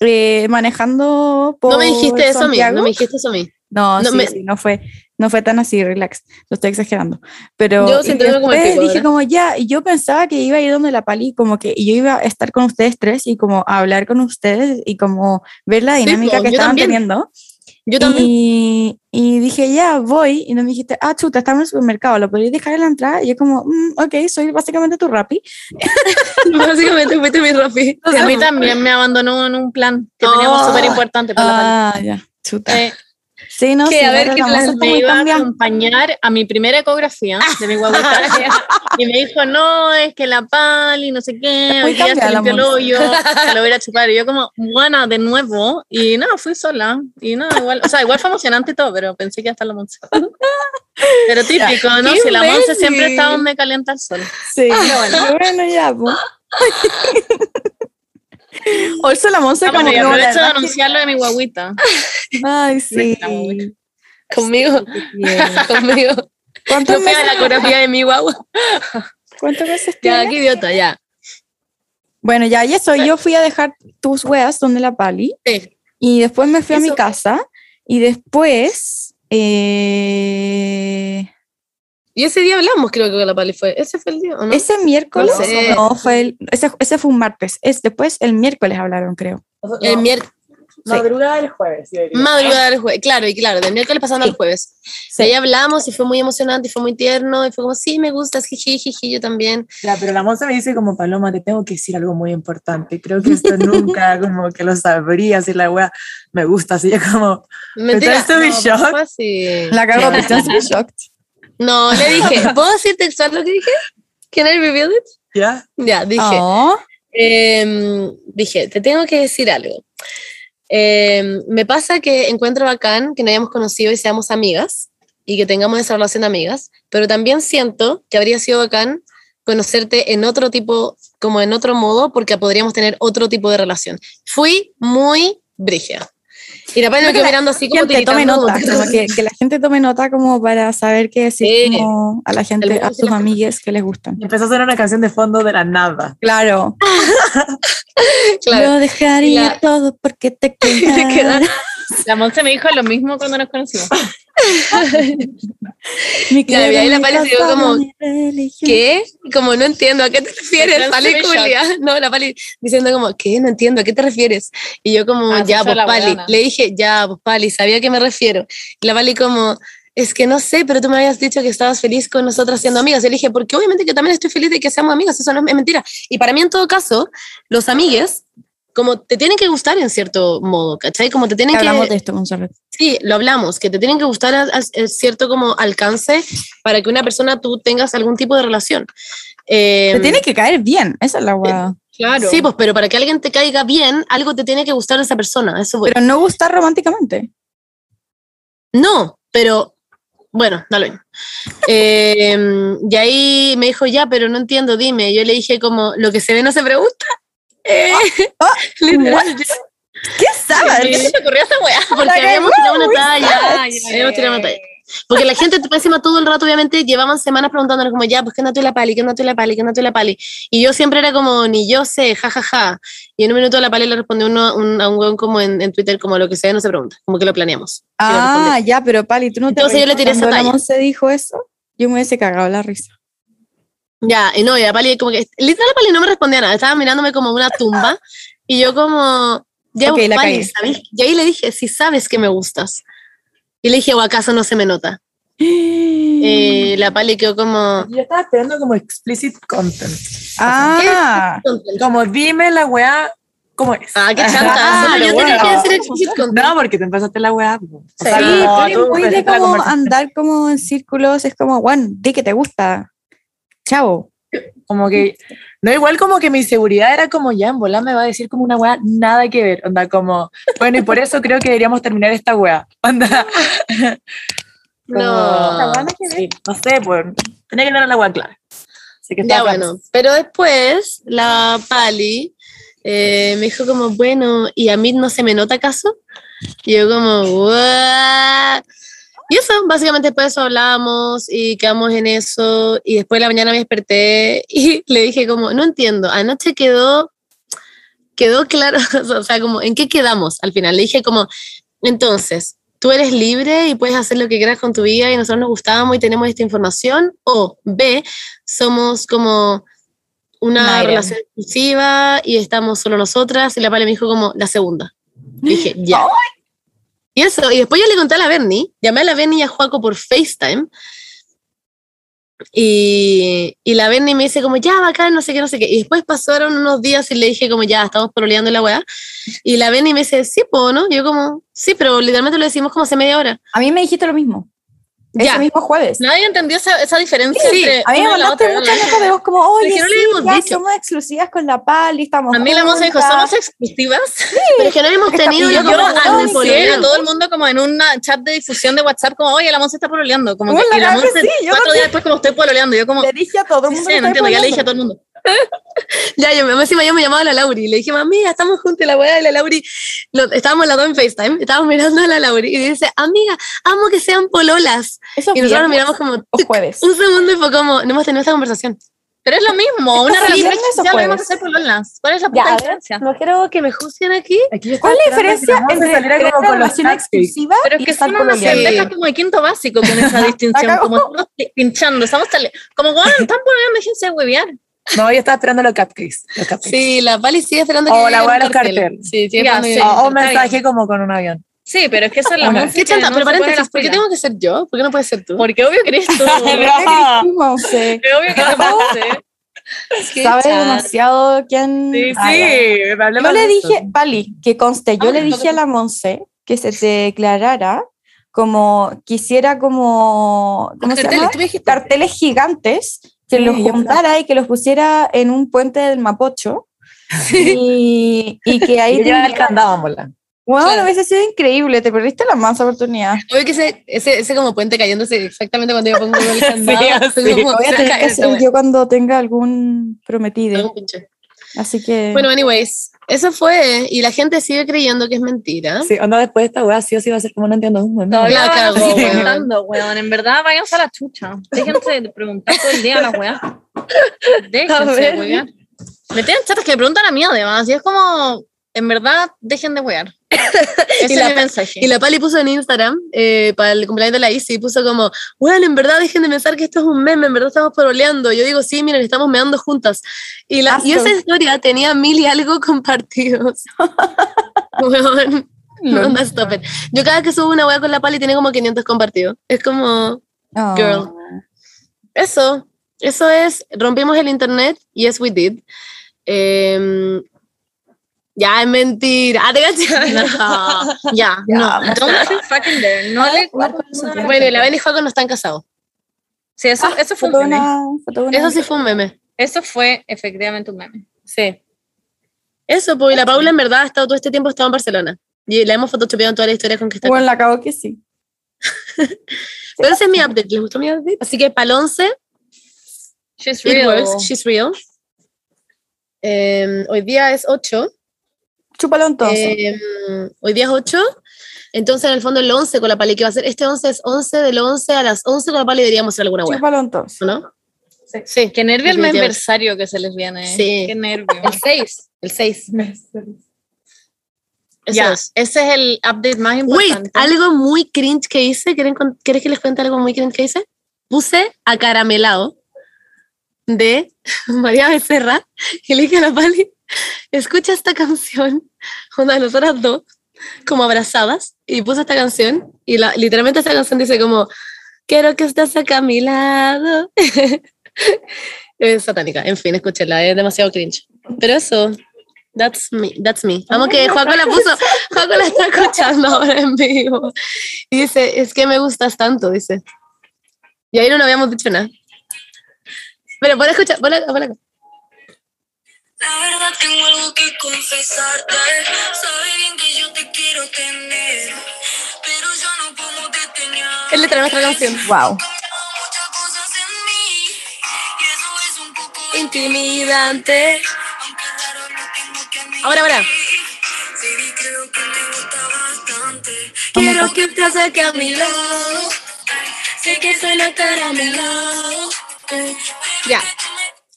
eh, manejando por No me dijiste eso a mí, Santiago. no me dijiste eso a mí. No, No sí, me- sí, no fue, no fue tan así, relax, lo estoy exagerando. Pero Yo como después pico, dije como ya, y yo pensaba que iba a ir donde la pali, como que yo iba a estar con ustedes tres y como a hablar con ustedes y como ver la Sí, dinámica po, que estaban también. teniendo. Yo también. Y, y dije, ya, voy. Y no me dijiste, ah, chuta, estamos en el supermercado, ¿lo podrías dejar en la entrada? Y yo como, "Mm, ok, soy básicamente tu rapi. Básicamente fuiste mi Rafi. A mí también me abandonó en un plan que teníamos Oh. súper importante para la Ah, ya, chuta. Eh, Sí, no, ¿Qué? sí, A ver, ahora ¿qué la plan moza está me iba a acompañar a mi primera ecografía de mi guaguita y me dijo, no, es que la pali, no sé qué, hoy día se limpió el hoyo, se lo voy a chupar. Y yo como, bueno, de nuevo, y nada, fui sola, y nada, igual, o sea, igual fue emocionante y todo, pero pensé que hasta la Monse. Pero típico, ¿no? ¡Qué Si la imbécil! siempre está donde calienta el sol. Sí, bueno, bueno, ya, pues. Also, la Monse Ah, bueno, como y que, aprovecho de ¿verdad que- anunciarlo de mi guaguita. Ay, sí. Bueno. Conmigo, conmigo. ¿Cuántos No fui a la meses? ecografía de mi guagua. ¿Cuántos meses Ya, tienes? qué idiota, ya. Bueno, ya, y eso, yo fui a dejar tus weas donde la pali Sí. y después me fui a mi Eso. casa y después eh, Y ese día hablamos, creo que con la pali fue. Ese fue el día, ¿o no? ese miércoles No sé. no fue el, ese, ese fue un martes es después el miércoles hablaron creo El miércoles. Madrugada del jueves. Madrugada del jueves, claro, y claro, del miércoles pasando Sí. al jueves. Sí. Y ahí hablamos y fue muy emocionante y fue muy tierno y fue como, sí, me gustas, jiji, jiji, yo también. Ya, pero la Monza me dice como, Paloma, te tengo que decir algo muy importante. Creo que esto nunca como que lo sabría si la wea me gusta. Así yo como, Mentira. Estás no, así. la cagó No. súper shocked No, le dije, ¿puedo decir textual lo que dije? Can I reveal it? ¿ya? Ya, dije, Oh, em, dije, te tengo que decir algo. Em, me pasa que encuentro bacán que nos hayamos conocido y seamos amigas y que tengamos esa relación de amigas, pero también siento que habría sido bacán conocerte en otro tipo, como en otro modo, porque podríamos tener otro tipo de relación. Fui muy brígida. Y la Pali me que mirando así como gente tome nota como- que, que la gente tome nota como para saber qué decir Sí. como a la gente a sus amigues que les gustan empezó a sonar una canción de fondo de la nada. claro Claro. yo dejaría La- todo porque te quedaras. La Monse me dijo lo mismo cuando nos conocimos. Mi Claro, y ahí la credo, mi Pali se como. ¿Qué? Como no entiendo, ¿a qué te refieres? Pali culia. No, la Pali diciendo como, ¿qué? No entiendo, ¿a qué te refieres? Y yo como, Ah, ya, pues Pali. weona. Le dije, ya, pues Pali, sabía a qué me refiero. Y la Pali como, es que no sé, pero tú me habías dicho que estabas feliz con nosotras siendo amigas. Y le dije, porque obviamente que también estoy feliz de que seamos amigas, eso no es mentira. Y para mí, en todo caso, los amigues, como te tienen que gustar en cierto modo, ¿cachai? Como te tienen que... hablamos de esto Monserrat Sí, lo hablamos, que te tienen que gustar a, a- a cierto como alcance para que una persona tú tengas algún tipo de relación. Eh, Te tiene que caer bien, esa es la weá. Claro. Sí, pues, pero para que alguien te caiga bien, algo te tiene que gustar de esa persona. Eso voy. Pero no gustar románticamente. No, pero bueno, dale. Eh, y ahí me dijo, ya, pero no entiendo, dime. Yo le dije como, lo que se ve no se pregunta. Eh, Ah, literal, what? ¿Qué sabes? ¿Qué se te ocurrió esa weá? porque habíamos tirado una talla. habíamos tirado una talla. Porque la gente encima todo el rato, obviamente, llevaban semanas preguntándonos como, ya, pues ¿qué onda tú la pali? ¿Qué onda tú la pali? ¿Qué onda tú la pali? Y yo siempre era como, ni yo sé, jajaja. Y en un minuto la pali le respondió uno, un, a un weón como en, en Twitter, como lo que se ve no se pregunta, como que lo planeamos. Yo Ah, ya, pero Pali, tú no te Entonces yo le tiré esa talla. Monse dijo eso. Yo me hubiese cagado la risa. Ya, y no, y la pali como que, literal la pali no me respondía nada, estaba mirándome como una tumba. y yo como, ya, Ok, la pali. ¿sabes? Y ahí le dije, si sabes que me gustas. Y le dije, o acaso no se me nota. Eh, la pali quedó como, Yo estaba esperando como explicit content. ah, Como dime la weá cómo es. ah, qué chanta. Ah, yo tenía que decir explicit content. No, porque te empezaste la weá. po. O Sí, sea, sí, tú muy de como andar como en círculos. Es como, bueno, di que te gusta. Chao. Como que, no, igual como que mi inseguridad era como, ya, en volar me va a decir como una weá, nada que ver. Onda, como, bueno, y por eso creo que deberíamos terminar esta weá. Onda. No. Sí, no sé, pues, tenía que dar la weá clara. Así que Ya bueno, pero después la Pali eh, me dijo como, bueno, ¿y a mí no se me nota acaso? Y yo como, ¿what? Y eso, básicamente después de eso hablamos y quedamos en eso y después de la mañana me desperté y le dije como, no entiendo, anoche quedó, quedó claro, o sea, como, ¿en qué quedamos al final? Le dije como, entonces, tú eres libre y puedes hacer lo que quieras con tu vida y nosotros nos gustábamos y tenemos esta información, o B, somos como una Mayra. relación exclusiva y estamos solo nosotras y la Pale me dijo como la segunda. Dije, ya. Y eso, y después yo le conté a la Bernie, llamé a la Bernie y a Juaco por FaceTime y, y la Bernie me dice como, ya, bacán, no sé qué, no sé qué. Y después pasaron unos días y le dije como, ya, estamos pololeando la weá. Y la Bernie me dice, sí, po, ¿no? Y yo como, sí, pero literalmente lo decimos como hace media hora. A mí me dijiste lo mismo. Ya. Ese mismo jueves. Nadie entendió esa, esa diferencia Sí, entre A mí me y la mandaste muchas notas de voz como, oye, no sí, habíamos ya dicho. somos exclusivas con la Pali, estamos A mí la moza dijo, juntas". somos exclusivas. Pero es que no hemos tenido y la yo Yo como, conversación "Ay, de sí, anuncié a pololeo". todo el mundo como en un chat de difusión de WhatsApp como, oye, la Monse está pololeando. Como que, y la yo cuatro días después como estoy pololeando. Yo como, Le dije a todo el mundo. sí, no entiendo, ya le dije a todo el mundo. Ya, yo me encima yo me llamaba a la Lauri y le dije, amiga, estamos juntos la weá de la Lauri. lo- estábamos las dos en FaceTime, estábamos mirando a la Lauri y dice, amiga, amo que sean pololas. Eso Y nosotros nos miramos como jueves. un segundo y fue como, no hemos tenido esta conversación. Pero es lo mismo, una ¿Es relación que jueves? ser pololas. ¿Cuál es la Ya, puta a ver, diferencia? no quiero que me juzguen aquí. Aquí ¿Cuál es la diferencia entre saliera tener como una relación exclusiva Pero es y que son pololeando? pendejas como de quinto básico con esa distinción, como todos pinchando. Estamos como, bueno, están pololeando, déjense de huevear. No, yo estaba esperando los cupcakes. Los cupcakes. Sí, la Pali sigue esperando O que la un de los cartel. carteles. Sí, sigue Ya, sí. O, un mensaje como con un avión. Sí, pero es que esa es la música. Qué chanta, no pero se paréntesis, ¿por qué tengo que ser yo? ¿Por qué no puedes ser tú? Porque obvio que eres tú. Monse. Porque obvio que pase. Qué Sabe chanta. demasiado quién. Sí, Ah, sí. Yo le dije, Pali, que conste, yo Ah, le no, dije no. a la Monse que se te declarara como quisiera como ¿cómo se Carteles, llama? carteles gigantes que Sí, los juntara y que los pusiera en un puente del Mapocho y, y que ahí Y lleva el tuviera- candado, mola. Bueno, Claro. hubiese sido increíble, te perdiste la más oportunidad. Obvio que ese, ese, ese como puente cayéndose exactamente cuando yo pongo el candado. Sí, como, Lo voy a tener que hacer yo cuando tenga algún prometido. Algún pinche. Así que Bueno, anyways, eso fue. Y la gente sigue creyendo que es mentira. Sí, onda después de esta weá, sí o sí va a ser como no entiendo. un. Todavía La preguntando, weón. En verdad, váyanse a la chucha. Déjense de preguntar todo el día a la weá. Déjense de wear. Me tienen chatas que me preguntan a mí además. Y es como, en verdad, dejen de wear. Ese Y es la- mi mensaje. Y la Pali puso en Instagram, eh, para el cumpleaños de la Isi, puso como, bueno, en verdad dejen de pensar que esto es un meme, en verdad estamos poroleando. Yo digo, sí, miren, estamos meando juntas. Y, la, y esa historia tenía mil y algo compartidos. Onda, stop it. Yo cada vez que subo una wea con la Pali tiene como 500 compartidos. Es como, Oh. girl. eso, eso es, rompimos el internet, yes we did. Em, ya, es mentira. Ah, te. No, ya, Ya, no. no Don't fucking dare. No le. Bueno, y la Ben y Juaco no están casados. Sí, eso, eso fue un meme. una, Eso sí fue un meme. Eso fue efectivamente un meme. Sí. Eso, pues, y la Paula en verdad ha estado todo este tiempo estado en Barcelona. Y la hemos photoshopeado en toda la historia con que está acá. Bueno, la acabo que sí. Pero ese es mi update. ¿Les gustó mi update? Así que para el 11, She's It real. works, she's real. Eh, hoy día es 8. Chúpalo entonces. Eh, hoy día es 8. Entonces, en el fondo, el 11 con la pali que va a ser. Este 11 es 11 del 11 a las 11 con la pali deberíamos hacer alguna web. Chúpalo entonces. ¿No? Sí. Qué nervio el aniversario que se les viene. Sí. Qué nervio. El 6. El 6. Eso Ya, es. ese es el update más Wait, importante. algo muy cringe que hice. ¿Quieren con- ¿Quieres que les cuente algo muy cringe que hice? Puse acaramelado de María Becerra y le dije a la Pali, escucha esta canción, una de nosotras dos, como abrazadas, y puse esta canción y la, literalmente esta canción dice como, quiero que estés acá a mi lado. es satánica, en fin, escúchenla, es demasiado cringe. Pero eso, that's me, that's me. Vamos que Juaco la puso, Juaco la está escuchando ahora en vivo. Y dice, es que me gustas tanto, dice. Y ahí no habíamos dicho nada. Pero por escuchar, por acá, por acá. La verdad tengo algo que confesarte. Sabe bien que yo te quiero tener, pero ya no podemos detener. Es letra de nuestra canción. Wow. Intimidante. Ahora, ahora. Quiero que te acerques a mi lado. Sé que suena caramelado. Ya.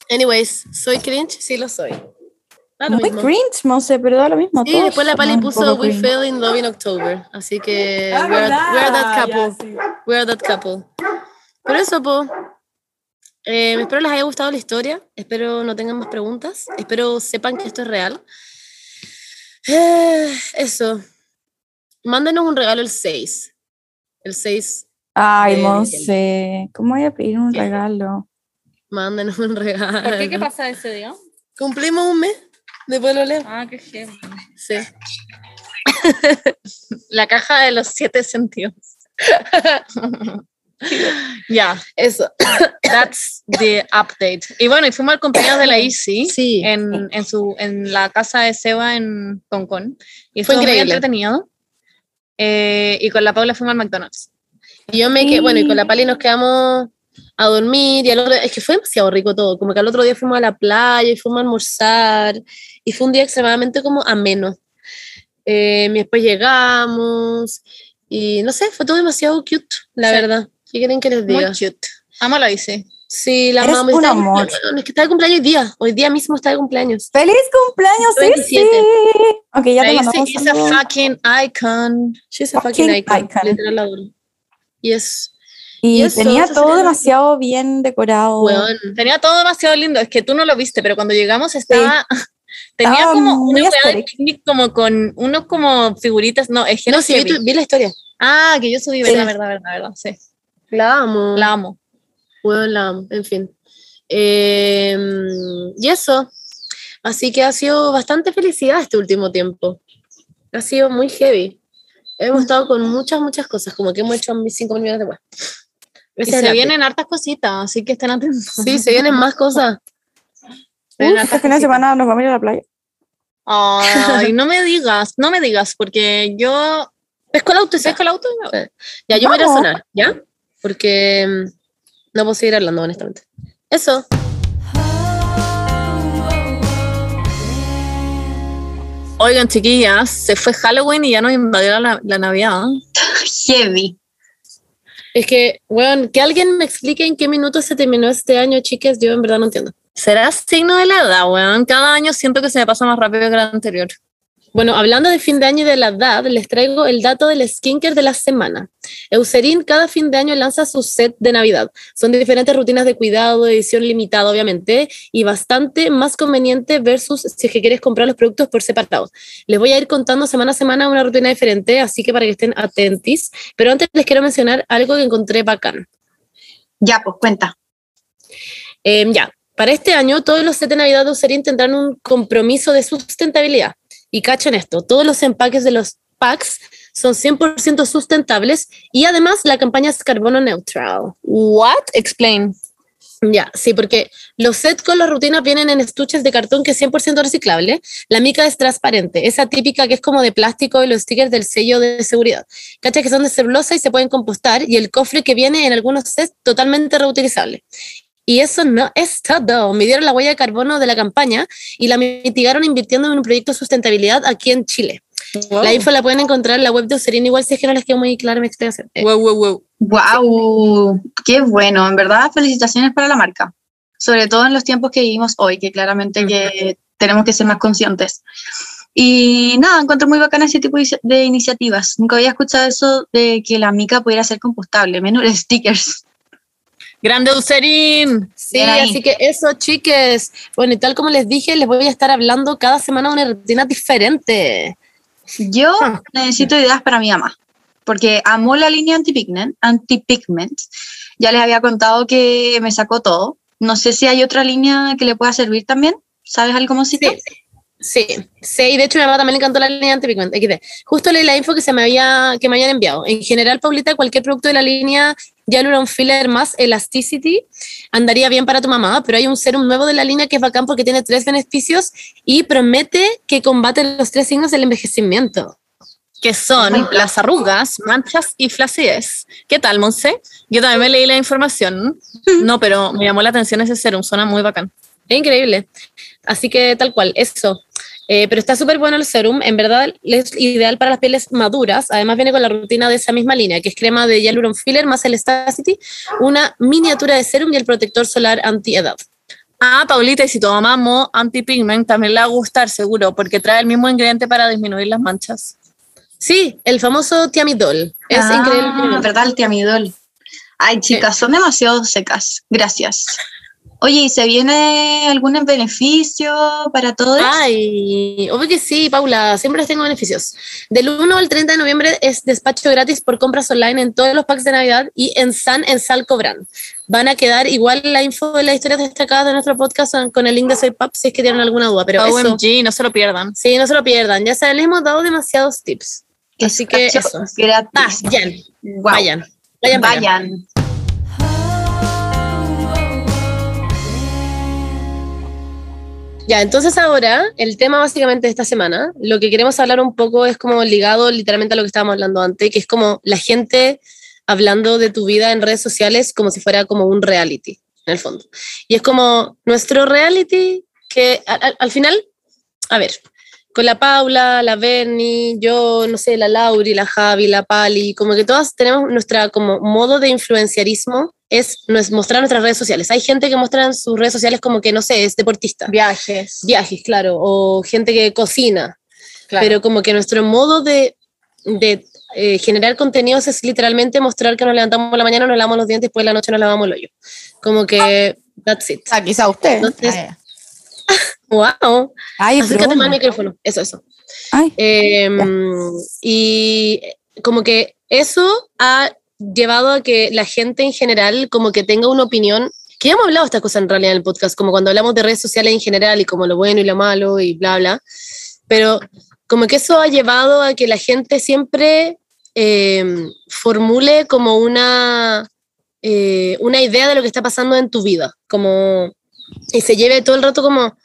Anyways, ¿soy cringe? Sí lo soy. Da lo Muy mismo. cringe, no sé, pero da lo mismo. Y todos después la Pali puso We cringe. fell in love in October. Así que Ah, we're, that couple. sí. We're that couple. Pero eso, po. Eh, espero les haya gustado la historia. Espero no tengan más preguntas. Espero sepan que esto es real. Eh, eso. Mándenos un regalo el 6. El 6. Ay, Monse, ¿cómo voy a pedir un ¿Qué? regalo? Mándenos un regalo. ¿Por qué? ¿Qué pasa ese día? Cumplimos un mes. Después lo leo. Ah, qué heavy. Sí. La caja de los siete sentidos. Ya, Eso. that's the update. Y bueno, y fuimos al cumpleaños de la Easy Sí. en, en, su, en la casa de Seba en Concón. Y Fue fue muy increíble. entretenido. Eh, y con la Paula fuimos al McDonald's. Y yo me quedé, bueno, y con la Pali nos quedamos a dormir y al otro, es que fue demasiado rico todo, como que al otro día fuimos a la playa y fuimos a almorzar y fue un día extremadamente como ameno. Eh, y después llegamos y no sé, fue todo demasiado cute, la Sí. verdad. ¿Qué quieren que les Muy diga? cute. Amo la Easy. Sí, la amamos. un amor. Es que está de cumpleaños hoy día, hoy día mismo está de cumpleaños. ¡Feliz cumpleaños, sí! 27. Ok, ya La te mandamos is a fucking icon. She's a Fucking fucking icon. icon. literal la adoro. Yes. Y y tenía todo demasiado bien decorado. Weón. Tenía todo demasiado lindo. Es que tú no lo viste, pero cuando llegamos estaba. Tenía Estaba como una weá de picnic como con unos como figuritas. No, es que No, no sí, vi, vi la historia. Ah, que yo subí, Sí. verdad, verdad, verdad, verdad. Sí. La amo. La amo. Bueno, la amo, en fin. Eh, y eso. Así que ha sido bastante felicidad este último tiempo. Ha sido muy heavy. Hemos estado con muchas, muchas cosas, como que hemos hecho mis 5 millones de web. Y se vienen hartas cositas, así que estén atentos. Sí, se vienen más cosas. Uf, este fin de semana nos vamos a ir a la playa. Ay, no me digas, no me digas, porque yo Pesco el auto y se- pesco el auto. Ya, yo me voy a sonar, ¿ya? Porque mm, no puedo seguir hablando, honestamente. Eso. Oigan, chiquillas, se fue Halloween y ya nos invadió la, la Navidad. Heavy. Es que, bueno, que alguien me explique en qué minuto se terminó este año, chicas, yo en verdad no entiendo. ¿Será signo de la edad, weón? Cada año siento que se me pasa más rápido que el anterior. Bueno, hablando de fin de año y de la edad, les traigo el dato del skincare de la semana. Eucerin cada fin de año lanza su set de Navidad. Son diferentes rutinas de cuidado, edición limitada, obviamente, y bastante más conveniente versus si es que quieres comprar los productos por separado. Les voy a ir contando semana a semana una rutina diferente, así que para que estén atentis. Pero antes les quiero mencionar algo que encontré bacán. Ya, pues cuenta. Eh, ya, para este año todos los sets de Navidad de Eucerin tendrán un compromiso de sustentabilidad. Y cachen esto, todos los empaques de los packs son 100% sustentables y además la campaña es carbono neutral. What? Explain. Ya, sí, porque los sets con las rutinas vienen en estuches de cartón que es 100% reciclable. La mica es transparente, esa típica que es como de plástico y los stickers del sello de seguridad. ¿Cachai? Que son de celulosa y se pueden compostar. Y el cofre que viene en algunos sets totalmente reutilizable. Y eso no es todo. Midieron la huella de carbono de la campaña y la mitigaron invirtiendo en un proyecto de sustentabilidad aquí en Chile. Wow. La info la pueden encontrar en la web de Ocerin, igual si es que no les quedó muy clara mi explicación. Eh, Wow, wow, wow. ¡Wow! ¡Qué bueno! En verdad, felicitaciones para la marca. Sobre todo en los tiempos que vivimos hoy, que claramente que tenemos que ser más conscientes. Y nada, encuentro muy bacana ese tipo de inici- de iniciativas. Nunca había escuchado eso de que la mica pudiera ser compostable, menos los stickers. Grande Userin. Sí, así que eso, chiques. Bueno, y tal como les dije, les voy a estar hablando cada semana de una rutina diferente. Yo Ah. necesito ideas para mi mamá, porque amó la línea anti-pigment, anti-pigment. Ya les había contado que me sacó todo. No sé si hay otra línea que le pueda servir también. ¿Sabes algo, Mosita? Sí, sí, sí, y de hecho a mi mamá también le encantó la línea Antipigment XD. Justo leí la info que se me había, que me habían enviado. En general, Paulita, cualquier producto de la línea Hyaluron Filler más Elasticity andaría bien para tu mamá, pero hay un serum nuevo de la línea que es bacán porque tiene tres beneficios y promete que combate los tres signos del envejecimiento. que son las arrugas, manchas y flacidez. ¿Qué tal, Monse? Yo también me leí la información. No, pero me llamó la atención ese serum, suena muy bacán. Es increíble. Así que tal cual, eso. Eh, pero está súper bueno el serum, en verdad es ideal para las pieles maduras. Además viene con la rutina de esa misma línea, que es crema de Hyaluron Filler más el Elasticity, una miniatura de serum y el protector solar anti-edad. Ah, Paulita, y si tu mamá amó anti-pigment, también le va a gustar seguro, porque trae el mismo ingrediente para disminuir las manchas. Sí, el famoso Tiamidol. Es Ah, increíble. ¿Verdad? El tiamidol. Ay, chicas, son demasiado secas. Gracias. Oye, ¿y se viene algún beneficio para todos? Ay, obvio que sí, Paula, siempre les tengo beneficios. Del 1 al 30 de noviembre es despacho gratis por compras online en todos los packs de Navidad y en San en Sal Cobran. Van a quedar igual la info de las historias destacadas de nuestro podcast con el link de Soy Pap si es que tienen alguna duda, pero eso, OMG, no se lo pierdan. sí, no se lo pierdan. Ya saben, les hemos dado demasiados tips. Así que eso. Gratis. Vayan, Guau. vayan, vayan, vayan. Ya, entonces ahora el tema básicamente de esta semana, lo que queremos hablar un poco es como ligado literalmente a lo que estábamos hablando antes, que es como la gente hablando de tu vida en redes sociales como si fuera como un reality, en el fondo. Y es como nuestro reality que al, al- al final, a ver, con la Paula, la Bernie, yo, no sé, la Lauri, la Javi, la Pali, como que todas tenemos nuestra como modo de influenciarismo es, mostrar nuestras redes sociales. Hay gente que muestra en sus redes sociales como que, no sé, es deportista Viajes. viajes, claro, o gente que cocina, Claro. pero como que nuestro modo de, de eh, generar contenidos es literalmente mostrar que nos levantamos por la mañana, nos lavamos los dientes, después de la noche nos lavamos el hoyo. Como que, that's it. Sea, quizá usted. Entonces- Ay, ¡Wow! Ay, Acércate más al micrófono, eso, eso. Ay, Em, y como que eso ha llevado a que la gente en general como que tenga una opinión, que ya hemos hablado de estas cosas en realidad en el podcast, como cuando hablamos de redes sociales en general y como lo bueno y lo malo y bla, bla, pero como que eso ha llevado a que la gente siempre em, formule como una, eh, una idea de lo que está pasando en tu vida, como, y se lleve todo el rato como,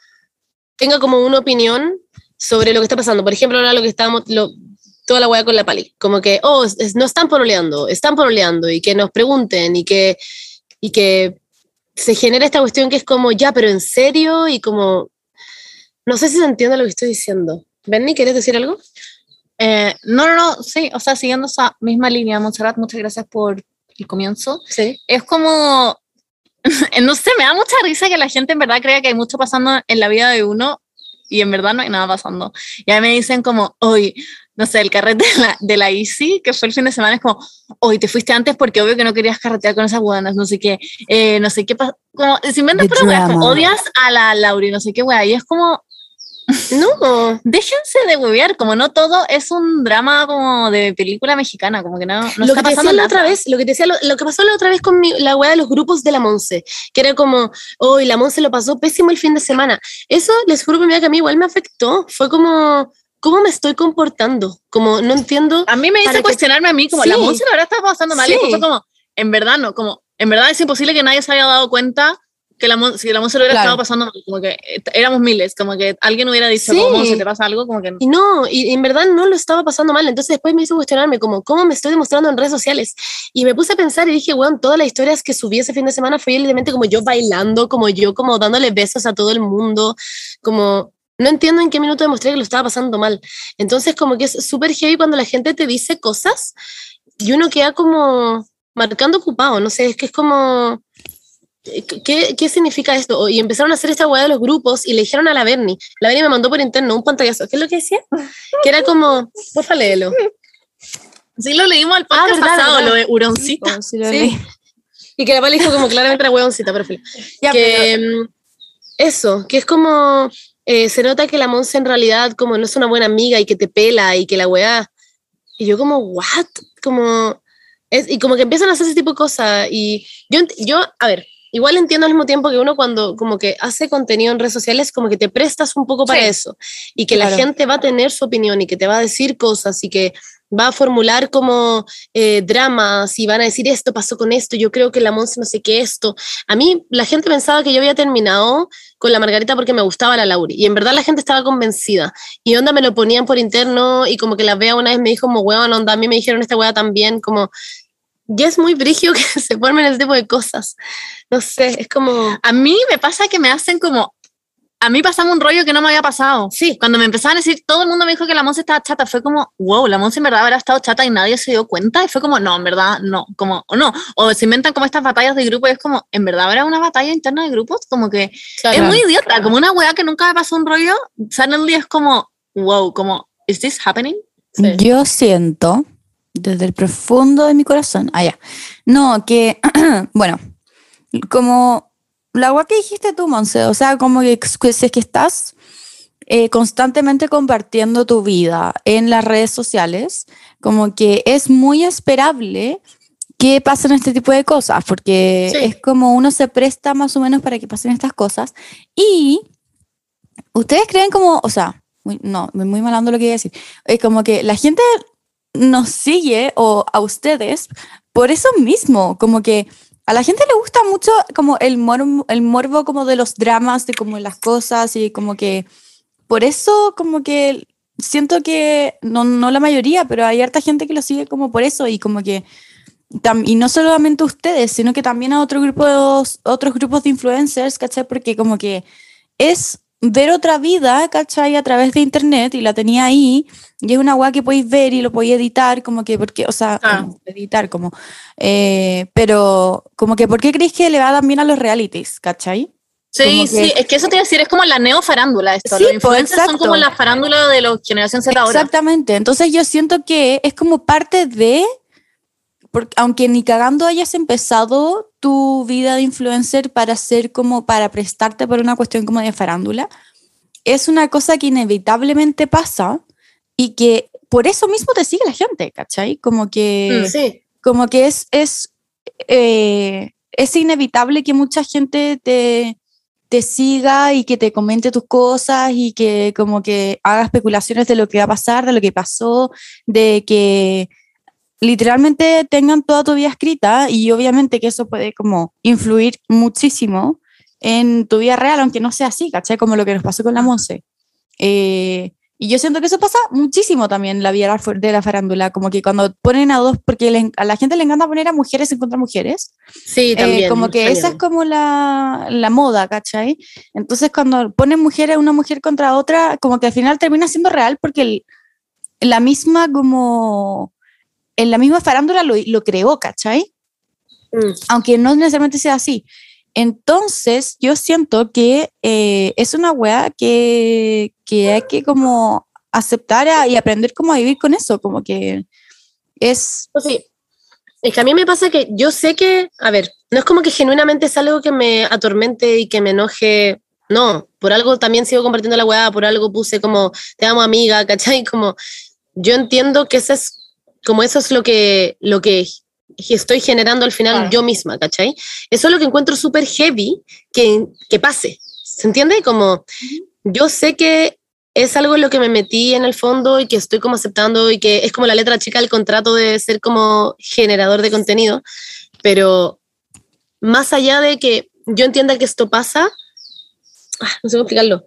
tenga como una opinión sobre lo que está pasando. Por ejemplo, ahora lo que estábamos, lo- toda la hueá con la pali, como que, oh, es- no están pololeando, están pololeando, y que nos pregunten, y que, y que se genera esta cuestión que es como, ya, pero en serio, y como, no sé si se entiende lo que estoy diciendo. Benny, ¿quieres decir algo? Eh, no, no, no, sí, o sea, siguiendo esa misma línea, Montserrat, muchas gracias por el comienzo. Sí. Es como, no sé, me da mucha risa que la gente en verdad crea que hay mucho pasando en la vida de uno y en verdad no hay nada pasando. Y a mí me dicen como, hoy, no sé, el carrete de la, de la Easy, que fue el fin de semana, es como, hoy te fuiste antes porque obvio que no querías carretear con esas buenas, no sé qué, eh, no sé qué pasa, como, si drama. odias a la Lauri, no sé qué weá, y es como, No, déjense de huevear, como no todo es un drama como de película mexicana, como que no, no lo está que pasando decía la otra vez, lo que te decía, lo, lo que pasó la otra vez con mi- la weá de los grupos de la Monse, que era como, hoy la Monse lo pasó pésimo el fin de semana. Eso, les juro que, mira, que a mí igual me afectó. Fue como, ¿cómo me estoy comportando? Como, no entiendo. A mí me hizo que- cuestionarme a mí, como Sí. la música la verdad está pasando mal. Y Sí. fue como, en verdad no, como, en verdad es imposible que nadie se haya dado cuenta que la, si la Monse lo hubiera Claro. estado pasando mal, como que eh, éramos miles, como que alguien hubiera dicho, Sí. como Monse, te pasa algo, como que Y no, y en verdad no lo estaba pasando mal. Entonces después me hizo cuestionarme como, ¿cómo me estoy demostrando en redes sociales? Y me puse a pensar y dije, weón, todas las historias que subí ese fin de semana fue evidentemente como yo bailando, como yo como dándole besos a todo el mundo, como... No entiendo en qué minuto demostré que lo estaba pasando mal. Entonces como que es súper heavy cuando la gente te dice cosas y uno queda como marcando ocupado, no sé, es que es como... ¿Qué, ¿Qué significa esto? Y empezaron a hacer esta weá de los grupos y le dijeron a la Bernie. La Bernie me mandó por interno un pantallazo. ¿Qué es lo que decía? Que era como, porfa, léelo. sí lo leímos al podcast verdad, pasado, verdad. lo de Uroncita. Como si lo Sí. leí. Y que la Pali dijo como claramente era huevoncita, pero filo. Ya, que mm, eso, que es como eh, se nota que la Monse en realidad como no es una buena amiga y que te pela y que la weá. Y yo como, what? Como, es, y como que empiezan a hacer ese tipo de cosas. Y yo, yo, a ver, igual entiendo al mismo tiempo que uno cuando como que hace contenido en redes sociales, como que te prestas un poco para Sí. eso. Y que Claro. la gente va a tener su opinión y que te va a decir cosas y que va a formular como eh, dramas y van a decir esto pasó con esto, yo creo que la Monse no sé qué esto. A mí la gente pensaba que yo había terminado con la Margarita porque me gustaba la Lauri y en verdad la gente estaba convencida y onda me lo ponían por interno y como que la vea una vez me dijo como weón, onda a mí me dijeron esta wea también como ya es muy brigio que se formen ese tipo de cosas. No sé, es como A mí me pasa que me hacen como. A mí pasaba un rollo que no me había pasado. Sí. Cuando me empezaban a decir, todo el mundo me dijo que la Monse estaba chata, fue como, wow, la Monse en verdad habrá estado chata y nadie se dio cuenta. Y fue como, no, en verdad, no. Como, o no. O se inventan como estas batallas de grupo y es como, en verdad habrá una batalla interna de grupos. Como que claro. es muy idiota. Como una weá que nunca me pasó un rollo, suddenly es como, wow, como, ¿is this happening? Sí. Yo siento, desde el profundo de mi corazón, allá, no, que, bueno, como la agua que dijiste tú, Monse, o sea, como que, que si es que estás eh, constantemente compartiendo tu vida en las redes sociales, como que es muy esperable que pasen este tipo de cosas, porque Sí. es como uno se presta más o menos para que pasen estas cosas. Y ustedes creen como, o sea, muy- no, muy malando lo que iba a decir, es como que la gente nos sigue o a ustedes por eso mismo, como que a la gente le gusta mucho como el, mor- el morbo como de los dramas, de como las cosas y como que por eso como que siento que, no, no la mayoría, pero hay harta gente que lo sigue como por eso y como que, y no solamente ustedes, sino que también a otro grupo de- otros grupos de influencers, ¿cachai? Porque como que es ver otra vida, ¿cachai? A través de internet y la tenía ahí y es una guay que podéis ver y lo podéis editar, como que, porque, o sea, Ah. como editar, como, eh, pero como que, ¿por qué creéis que le va tan bien a los realities, ¿cachai? Sí, que- sí, es que eso te iba a decir, es como la neofarándula esto. Sí, los pues, influencers son exacto. como la farándula de los generación Z ahora. Exactamente. Entonces yo siento que es como parte de, porque aunque ni cagando hayas empezado tu vida de influencer para ser como, para prestarte por una cuestión como de farándula, es una cosa que inevitablemente pasa y que por eso mismo te sigue la gente, ¿cachai? Como que Mm. Sí. como que es, es, eh, es inevitable que mucha gente te, te siga y que te comente tus cosas y que como que haga especulaciones de lo que va a pasar, de lo que pasó, de que literalmente tengan toda tu vida escrita y obviamente que eso puede como influir muchísimo en tu vida real, aunque no sea así, ¿cachai? Como lo que nos pasó con la Monse. Eh, y yo siento que eso pasa muchísimo también en la vida de la farándula, como que cuando ponen a dos, porque le- a la gente le encanta poner a mujeres en contra mujeres, Sí, eh, también. como que esa es como la, la moda, ¿cachai? Entonces cuando ponen mujeres, una mujer contra otra, como que al final termina siendo real porque el- la misma como, en la misma farándula lo, lo creó, ¿cachai? Mm. aunque no necesariamente sea así. Entonces, yo siento que eh, es una wea que, que hay que como aceptar a- y aprender cómo a vivir con eso, como que es... Pues sí. Es que a mí me pasa que yo sé que, a ver, no es como que genuinamente es algo que me atormente y que me enoje. No, por algo también sigo compartiendo la weá, por algo puse como, te amo amiga, ¿cachai? Como, yo entiendo que eso es, como eso es lo que, lo que estoy generando al final Claro. yo misma, ¿cachai? Eso es lo que encuentro súper heavy que, que pase, ¿se entiende? Como, yo sé que es algo en lo que me metí en el fondo y que estoy como aceptando y que es como la letra chica del contrato de ser como generador de contenido, pero más allá de que yo entienda que esto pasa, ah, no sé cómo explicarlo.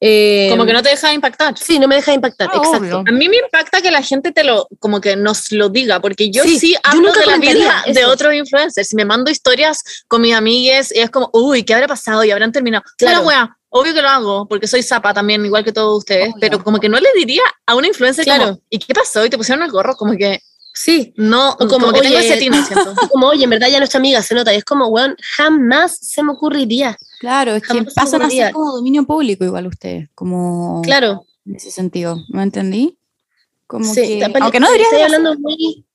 Eh, Como que no te deja impactar. Sí, no me deja impactar, Ah, exacto. obvio. A mí me impacta que la gente te lo, como que nos lo diga, porque yo Sí, sí, yo hablo nunca de la vida de eso. otros influencers. Me mando historias con mis amigues y es como, uy, ¿qué habrá pasado? Y habrán terminado. Claro. Claro, wea, obvio que lo hago, porque soy zapa también, igual que todos ustedes, Obvio. pero como que no le diría a una influencer Claro. como, ¿y qué pasó? Y te pusieron el gorro, como que Sí, no, como, como, que tengo oye, ese tino, como, oye, en verdad ya nuestra amiga se nota, y es como, weón, jamás se me ocurriría. Claro, es que Jamás se pasan a ser como dominio público igual ustedes, como Claro, en ese sentido, ¿me entendí? Como sí. que, aunque no deberías Estoy hablando muy...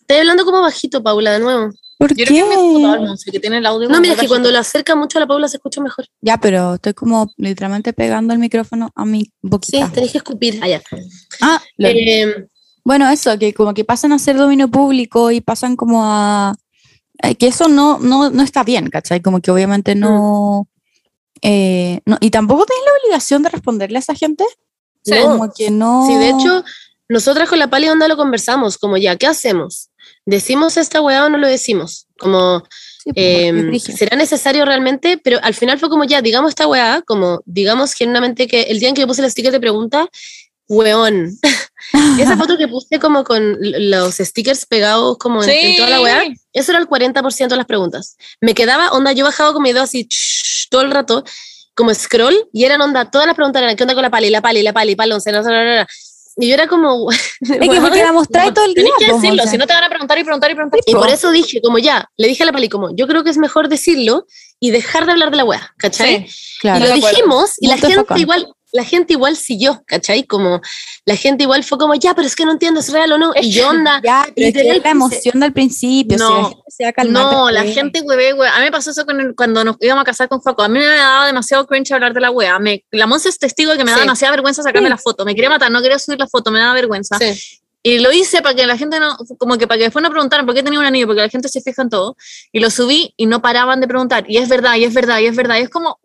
Estoy hablando como bajito, Paula, de nuevo. ¿Por Yo qué? creo que me escucho al Monse, que tiene el audio. No, mira, es que cuando lo acerca mucho a la Paula se escucha mejor. Ya, pero estoy como literalmente pegando el micrófono a mi Sí, boquita. tenés que escupir. Allá. Ah, lo- Eh, bueno, eso, que como que pasan a ser dominio público y pasan como a... eh, Que eso no, no, no está bien, ¿cachai? Como que obviamente no... eh, no y tampoco tenés la obligación de responderle a esa gente. Sí. Como que no... Sí, de hecho, nosotras con la Pali Onda lo conversamos, como ya, ¿qué hacemos? ¿Decimos esta weá o no lo decimos? Como, eh. ¿será necesario realmente? Pero al final fue como ya, digamos esta weá, como digamos genuinamente que el día en que yo puse el sticker de pregunta, weón. Esa foto que puse como con los stickers pegados como en- en, toda la weá, eso era el 40% de las preguntas. Me quedaba, onda, yo bajaba con mi dedo así ch- todo el rato, como scroll, y eran onda, todas las preguntas eran, ¿qué onda con la pali, la pali, la pali, no, no. Y yo era como, Es que porque la mostráis todo el día. Tenés que decirlo, si no te van a preguntar y preguntar y preguntar. y por eso dije, como ya, le dije a la pali, como, yo creo que es mejor decirlo y dejar de hablar de la weá, ¿cachai? Claro. y lo dijimos y la gente igual la gente igual siguió, ¿cachai? Como la gente igual fue como, ya, pero es que no entiendo, ¿es real o no? Y yo onda, Ya, pero es que la emoción del principio. No. la No, la gente hueve, hueve. A mí me pasó eso con el- cuando nos íbamos a casar con Joaco. A mí me daba demasiado cringe hablar de la wea. Me, la Monse es testigo de que me Sí. daba demasiada vergüenza sacarme Sí. la foto. Me quería matar, no quería subir la foto, me daba vergüenza. sí, Y lo hice para que la gente no, como que para que después no preguntaran por qué tenía un anillo, porque la gente se fija en todo. Y lo subí y no paraban de preguntar. Y es verdad, y es verdad, y es verdad. Y es como,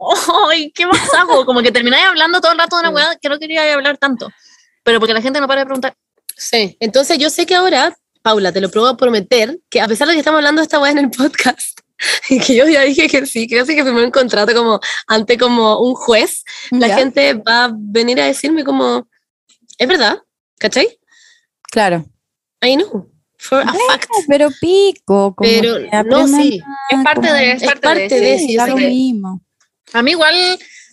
¡ay, qué más hago! Como que termináis hablando todo el rato de una weá que no quería hablar tanto. Pero porque la gente no para de preguntar. sí. Entonces yo sé que ahora, Paula, te lo puedo prometer, que a pesar de que estamos hablando de esta weá en el podcast, y que yo ya dije que sí, que así que firmé un contrato como ante como un juez, la Ya, gente va a venir a decirme como, es verdad, ¿cachai? Claro. I know, for a fact. Pero pico. Como Pero no, sí. Es parte como- de, es es parte, de, de, sí. mismo. A mí igual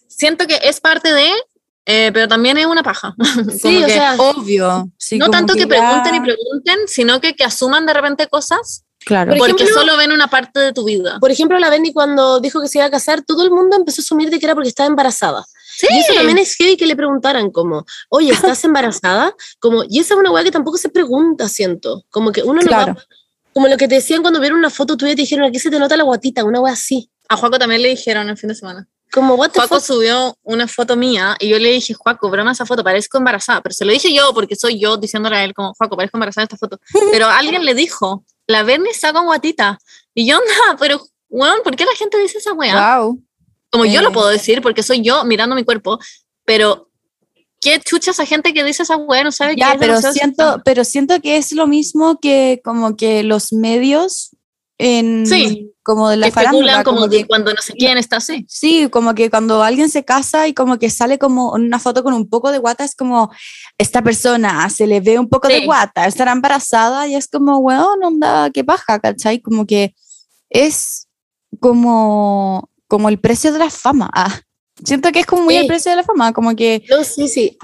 siento que es parte de, eh, pero también es una paja. Sí, o que sea, Obvio. sí, no tanto que, pregunten y pregunten, sino que, que asuman de repente cosas Claro. Por porque ejemplo- solo ven una parte de tu vida. por ejemplo, la Benny cuando dijo que se iba a casar, todo el mundo empezó a asumir de que era porque estaba embarazada. Sí. Y eso también es heavy que le preguntaran como, oye, ¿estás embarazada? Como, y esa es una weá que tampoco se pregunta, siento. Como que uno Claro. no va, como lo que te decían cuando vieron una foto tuya y te dijeron, aquí se te nota la guatita, una weá así. A Juaco también le dijeron el fin de semana. Como, what the Juaco fuck? subió una foto mía y yo le dije, Juaco, broma esa foto, parezco embarazada. Pero se lo dije yo porque soy yo diciéndole a él como, Juaco, parezco embarazada esta foto. Pero alguien le dijo, la Bernie está con guatita. Y yo, no, pero, weón, ¿por qué la gente dice esa weá? Wow. Como yo Eh. lo puedo decir porque soy yo mirando mi cuerpo, pero ¿qué chucha esa gente que dice esa weá no sabe qué Ya, es pero siento, pero siento que es lo mismo que como que los medios en Sí. como de la farándula, como, como de que cuando no sé quién está así. Sí, como que cuando alguien se casa y como que sale como una foto con un poco de guata, es como, esta persona se le ve un poco de Sí. guata, estará embarazada y es como, weón, onda, qué paja, ¿cachai? Como que es como, como el precio de la fama. Ah, siento que es como muy el Sí. precio de la fama, como que No, sí, sí.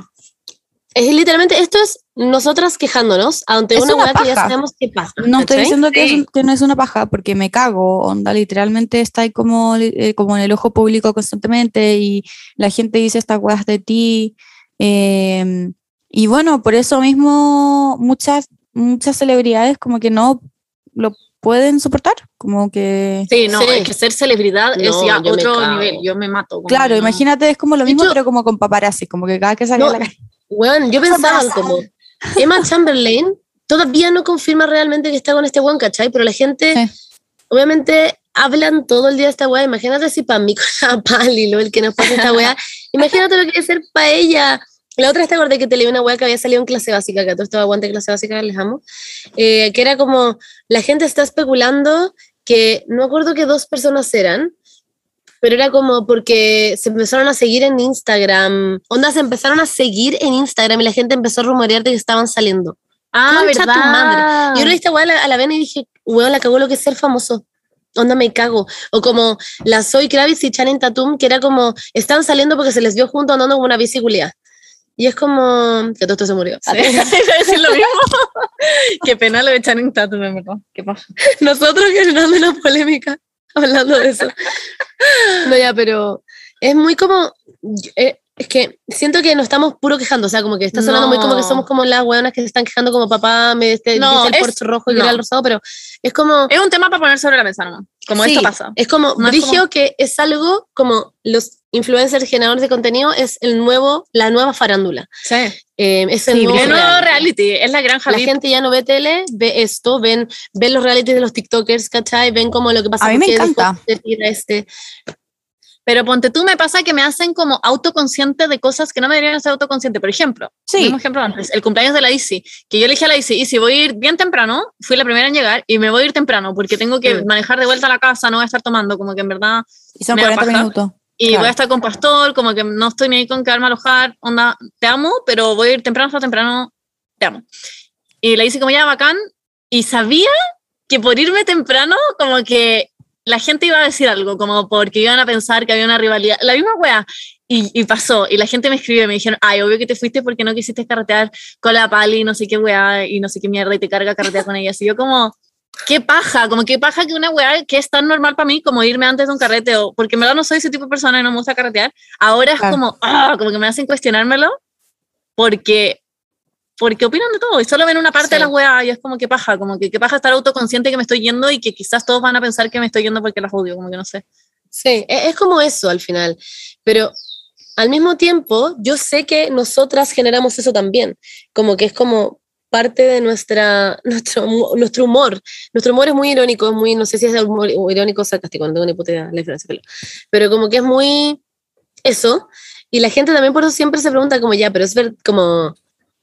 Es literalmente, esto es nosotras quejándonos ante Es una una que ya paja. sabemos qué pasa. no estoy diciendo que, es Sí. un- que no es una paja, porque me cago, onda, literalmente está ahí como, eh, como en el ojo público constantemente y la gente dice estas weas de ti. eh, y bueno, por eso mismo muchas, muchas celebridades como que no lo pueden soportar, como que... Sí, no, Sí. es que ser celebridad es No, ya yo me otro nivel. Yo me mato. Claro, no. imagínate, es como lo mismo, hecho- pero como con paparazzi, como que cada que sale No, a la calle- Weón, yo pensaba como Emma Chamberlain todavía no confirma realmente que está con este weón, ¿cachai? Pero la gente, Sí. obviamente, hablan todo el día de esta weá. Imagínate si para mí con la pali, lo el que nos pasa esta weá. Imagínate lo que debe ser para ella. La otra esta acordé que te leí una weá que había salido en clase básica, que a todo esto aguante clase básica, les amo. eh, que era como, la gente está especulando que, no acuerdo que dos personas eran, pero era como porque se empezaron a seguir en Instagram. Onda, se empezaron a seguir en Instagram y la gente empezó a rumorear de que estaban saliendo. Ah, verdad. tu madre. Yo le dije a la, a la Vena y dije, weón, la cagó lo que es ser famoso. Onda me cago. O como la Zoe Kravitz y Channing Tatum, que era como, están saliendo porque se les vio juntos andando como una bicicleta. Y es como, que todo esto se murió. Sí, decir lo mismo. Qué pena lo de Channing Tatum, en verdad. ¿Qué pasa? Nosotros generando una polémica hablando de eso. No, ya, pero es muy como. eh, es que siento que nos estamos puro quejando, o sea, como que está sonando muy como que No. somos como las hueonas que se están quejando como papá me este, No, dice el es- Porsche rojo y no. era el rosado, pero es como Es un tema para poner sobre la mesa, ¿no? Como sí, esto pasa. Es como No es como- que es algo como los influencers generadores de contenido es el nuevo, la nueva farándula. Sí. Eh, es el Sí, nuevo reality. es la granja La gente ya no ve tele, ve esto, ven, ven los realities de los TikTokers, ¿cachai? Ven como lo que pasa A mí me encanta. este. Pero ponte tú, me pasa que me hacen como autoconsciente de cosas que no me deberían ser autoconsciente. Por ejemplo, Sí. mismo ejemplo antes, el cumpleaños de la Isi, que yo le dije a la Isi, Isi, voy a ir bien temprano, fui la primera en llegar y me voy a ir temprano porque tengo que Mm. manejar de vuelta a la casa, no voy a estar tomando, como que en verdad, Y son Me da 40 paja. minutos. Y Claro. voy a estar con Pastor, como que no estoy ni ahí con quedarme a alojar, onda, te amo, pero voy a ir temprano, hasta temprano, te amo. Y le hice como ya bacán, y sabía que por irme temprano, como que la gente iba a decir algo, como porque iban a pensar que había una rivalidad, la misma wea. Y, y pasó, y la gente me escribió y me dijeron, ay, obvio que te fuiste porque no quisiste carretear con la pali, no sé qué wea, y no sé qué mierda, y te carga carretear con ella. Y yo como, qué paja, como qué paja que una wea que es tan normal para mí como irme antes de un carrete, o, porque en verdad no soy ese tipo de persona y no me gusta carretear. Ahora es Claro. como, ah, como que me hacen cuestionármelo, porque porque opinan de todo y solo ven una parte Sí. de las weas y es como que paja, como que, que paja estar autoconsciente que me estoy yendo y que quizás todos van a pensar que me estoy yendo porque las odio, como que no sé. Sí, e- es, como eso al final. Pero al mismo tiempo, yo sé que nosotras generamos eso también. Como que es como parte de nuestra, nuestro, nuestro humor. Nuestro humor es muy irónico, es muy, no sé si es humor irónico o sarcástico, no tengo ni puta idea la diferencia, pero, pero como que es muy eso. Y la gente también por eso siempre se pregunta como, ya, pero es ver como...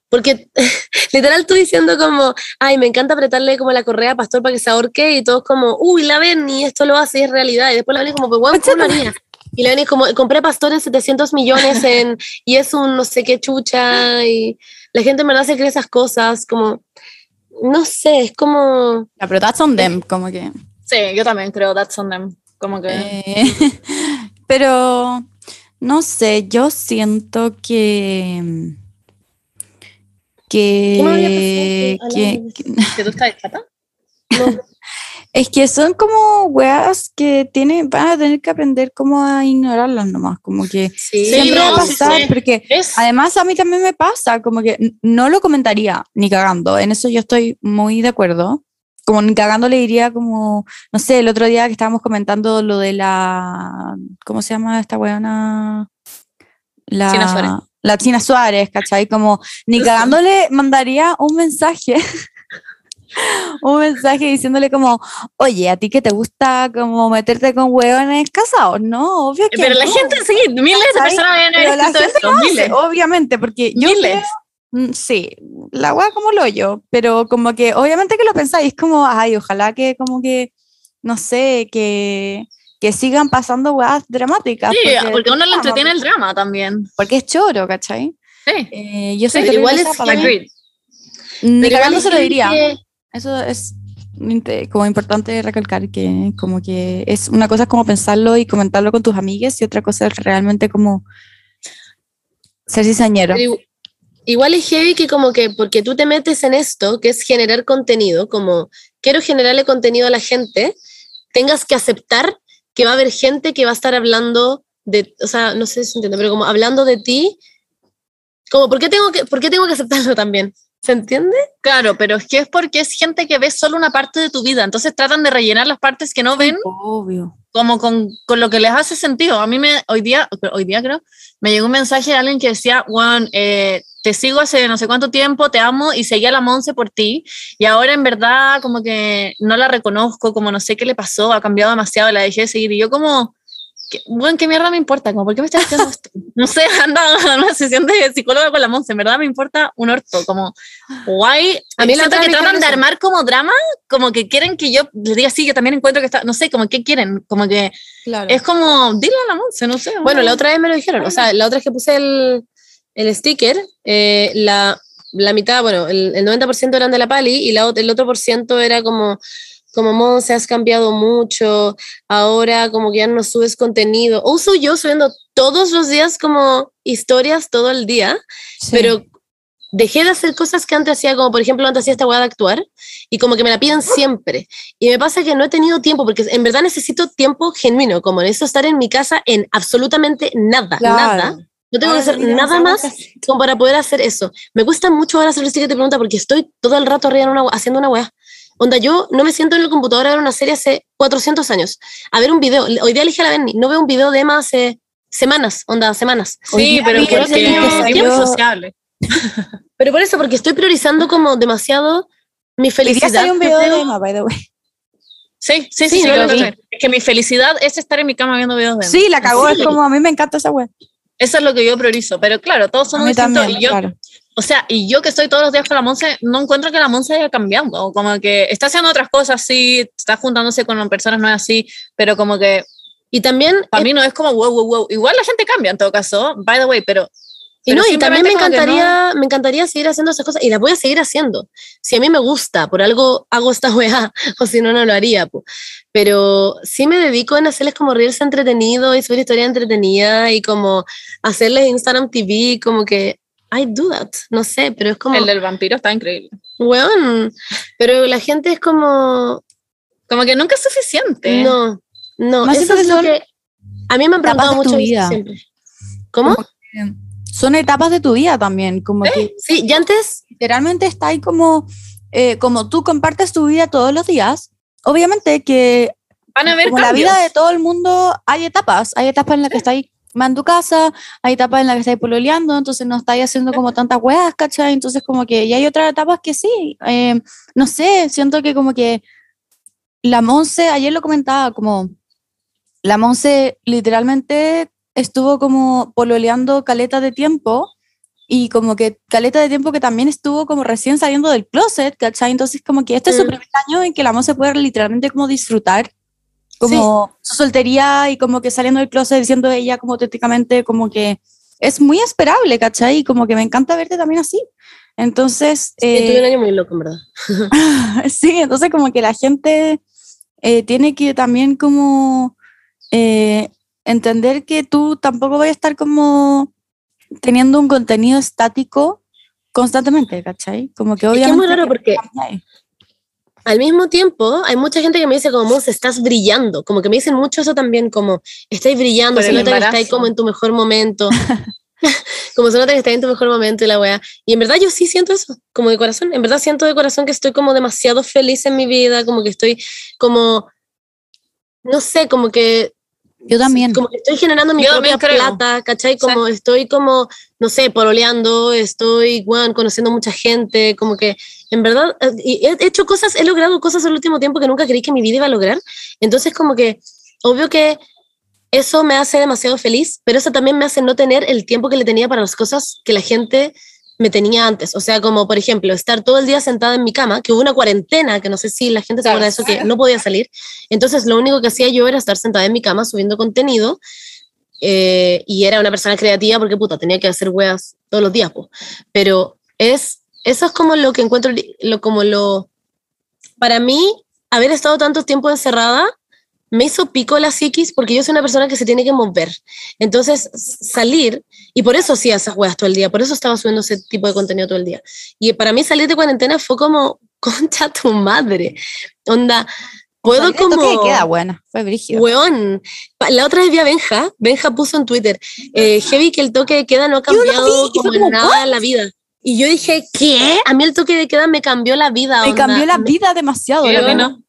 Porque literal tú diciendo como, ay, me encanta apretarle como la correa a Pastor para que se ahorque y todos como, uy, la ven y esto lo hace y es realidad. Y después la ven como, pues, bueno, ¿cómo lo haría? Y la ven como, compré Pastor en 700 millones en, y es un no sé qué chucha y la gente en verdad se cree esas cosas como, no sé, es como, Ya, pero that's on them, como que. Sí, yo también creo that's on them. Como que. eh, pero no sé, yo siento que. ¿Qué me había Que, pasado? que, que- ¿Que tú estás chata? no, es que son como weas que tienen, van a tener que aprender cómo a ignorarlas nomás, como que sí, siempre va a no, sí, pasar, sí. porque Es. Además, a mí también me pasa, como que no lo comentaría ni cagando. En eso yo estoy muy de acuerdo. Como ni cagando le diría como, no sé, el otro día que estábamos comentando lo de la, ¿cómo se llama esta weona? La China Suárez. La China Suárez, ¿cachai? Como ni cagándole mandaría un mensaje. un mensaje diciéndole como, oye, a ti que te gusta como meterte con hueones casados, ¿no? Obvio que Pero la no. gente, sí, miles de personas habían Pero la gente esto, lo hace, miles. obviamente, porque yo Miles. creo- mm, sí, la weá como lo yo, pero como que obviamente que lo pensáis, como, ay, ojalá que como que, no sé, que, que sigan pasando weas dramáticas. Sí, porque a uno le entretiene el drama también. Porque es choro, ¿cachai? Sí. Eh, yo soy pero igual terrible es. Agreed. Ni cagando igual se lo diría. que- Eso es como importante recalcar que como que es una cosa como pensarlo y comentarlo con tus amigas y otra cosa es realmente como ser cizañero. Igual es heavy que como que porque tú te metes en esto, que es generar contenido, como quiero generarle contenido a la gente, tengas que aceptar que va a haber gente que va a estar hablando de, o sea, no sé si se entiende, pero como hablando de ti, como, ¿por qué tengo que, por qué tengo que aceptarlo también? ¿Se entiende? Claro, pero es que es porque es gente que ve solo una parte de tu vida, entonces tratan de rellenar las partes que no ven Obvio. como con, con lo que les hace sentido. A mí me, hoy día, hoy día creo, me llegó un mensaje de alguien que decía, Juan, eh, te sigo hace no sé cuánto tiempo, te amo y seguía la Monse por ti y ahora en verdad como que no la reconozco, como no sé qué le pasó, ha cambiado demasiado, la dejé de seguir y yo como, ¿qué, bueno, ¿qué mierda me importa? Como, ¿Por qué me estás haciendo esto? No sé, anda a una sesión de psicóloga con la Monse, en verdad me importa un orto, como, guay. A mí siento que tratan de armar como drama, como que quieren que yo les diga, sí, yo también encuentro que está, no sé, como, ¿qué quieren? Como que Claro. es como, dile a la Monse, no sé. Bueno, la otra vez me lo dijeron. O sea, la otra vez que puse el, el sticker, eh, la, la mitad, bueno, el, el 90% eran de la Pali y la, el otro por ciento era como, como Monse, has cambiado mucho, ahora como que ya no subes contenido. Uso yo subiendo todos los días como historias todo el día, Sí. pero dejé de hacer cosas que antes hacía, como por ejemplo antes hacía esta hueá de actuar, y como que me la piden siempre. Y me pasa que no he tenido tiempo, porque en verdad necesito tiempo genuino, como necesito estar en mi casa en absolutamente nada, Claro. nada. No tengo que hacer nada más como para poder hacer eso. Me cuesta mucho ahora hacer el que te pregunta porque estoy todo el rato arriba en una, haciendo una weá. Onda, yo no me siento en el computador a ver una serie hace 400 años. A ver un video. Hoy día elegí a la Benny. No veo un video de Emma hace semanas. Onda, semanas. Sí, día pero creo que es bien sociable. Pero por eso, porque estoy priorizando como demasiado mi Hoy día felicidad. un video de. Emma, by the way. Sí, sí, sí, Sí, no lo sí. Es que mi felicidad es estar en mi cama viendo videos de Sí, la cagó, Sí. es como a mí me encanta esa web. Eso es lo que yo priorizo. Pero claro, todos mí distintos. también, y yo, claro. O sea, y yo que estoy todos los días con la Monse, no encuentro que la Monse haya cambiado. Como que está haciendo otras cosas, sí, está juntándose con personas nuevas, sí, pero como que Y también, para mí no es como wow, wow, wow. Igual la gente cambia en todo caso, by the way, pero. y, pero no, y también me encantaría, me encantaría seguir haciendo esas cosas y las voy a seguir haciendo. Si a mí me gusta, por algo hago esta weá, o si no, no lo haría. po. Pero sí me dedico en hacerles como reírse entretenido y subir historia entretenida y como hacerles Instagram TV, como que I do that, no sé, pero es como, El del vampiro está increíble. weón, pero la gente es como, Como que nunca es suficiente. no, no, Más eso siento es que lo son que a mí me han preguntado mucho vida. siempre. ¿Cómo? Son etapas de tu vida también, como que Sí, y antes, literalmente está ahí como, eh, como tú compartes tu vida todos los días. Obviamente que Van a haber como la vida de todo el mundo hay etapas, hay etapas en las que estáis más en tu casa, hay etapas en las que estáis pololeando, entonces no estáis haciendo como tantas weas, ¿cachai? Entonces como que, y hay otras etapas que sí, eh, no sé, siento que como que la Monse, ayer lo comentaba, como la Monse literalmente estuvo como pololeando caleta de tiempo y como que caleta de tiempo que también estuvo como recién saliendo del closet, ¿cachai? Entonces como que este es su Mm. primer año en que la Monse puede literalmente como disfrutar como su soltería y como que saliendo del closet diciendo ella como auténticamente como que es muy esperable, ¿cachai? Y como que me encanta verte también así. Entonces, eh, tuve un eh, año muy loco, en verdad. sí, entonces como que la gente eh, tiene que también como eh, entender que tú tampoco vas a estar como teniendo un contenido estático constantemente, ¿cachai? Como que Es que es obviamente... muy raro porque. Al mismo tiempo hay mucha gente que me dice como, Monse, estás brillando. Como que me dicen mucho eso también, como, estáis brillando, se nota que estáis como en tu mejor momento. como se nota que estáis en tu mejor momento y la weá. Y en verdad yo sí siento eso, como de corazón. En verdad siento de corazón que estoy como demasiado feliz en mi vida, como que estoy como, no sé, como que Yo también. como que estoy generando mi Yo propia plata, ¿cachai? Como estoy como, no sé, pololeando, estoy, bueno, conociendo mucha gente, como que, en verdad, eh, he hecho cosas, he logrado cosas el último tiempo que nunca creí que mi vida iba a lograr. Entonces, como que, obvio que eso me hace demasiado feliz, pero eso también me hace no tener el tiempo que le tenía para las cosas que la gente me tenía antes. O sea, como por ejemplo, estar todo el día sentada en mi cama, que hubo una cuarentena, que no sé si la gente se acuerda de eso, que no podía salir. Entonces, lo único que hacía yo era estar sentada en mi cama subiendo contenido. eh, y era una persona creativa porque, puta, tenía que hacer weas todos los días, po. Pero es, eso es como lo que encuentro, lo, como lo, para mí, haber estado tanto tiempo encerrada me hizo pico la psiquis porque yo soy una persona que se tiene que mover. Entonces, salir, y por eso hacía esas weas todo el día, por eso estaba subiendo ese tipo de contenido todo el día. Y para mí salir de cuarentena fue como, concha tu madre. Onda, puedo toque como... de queda buena, fue brígido. Weón, la otra vez vi a Benja, Benja puso en Twitter, eh, heavy que el toque de queda no ha cambiado vi como en como, nada la vida. Y yo dije, ¿qué? A mí el toque de queda me cambió la vida. Me onda. cambió la vida demasiado. Sí, la a mí verdad. no.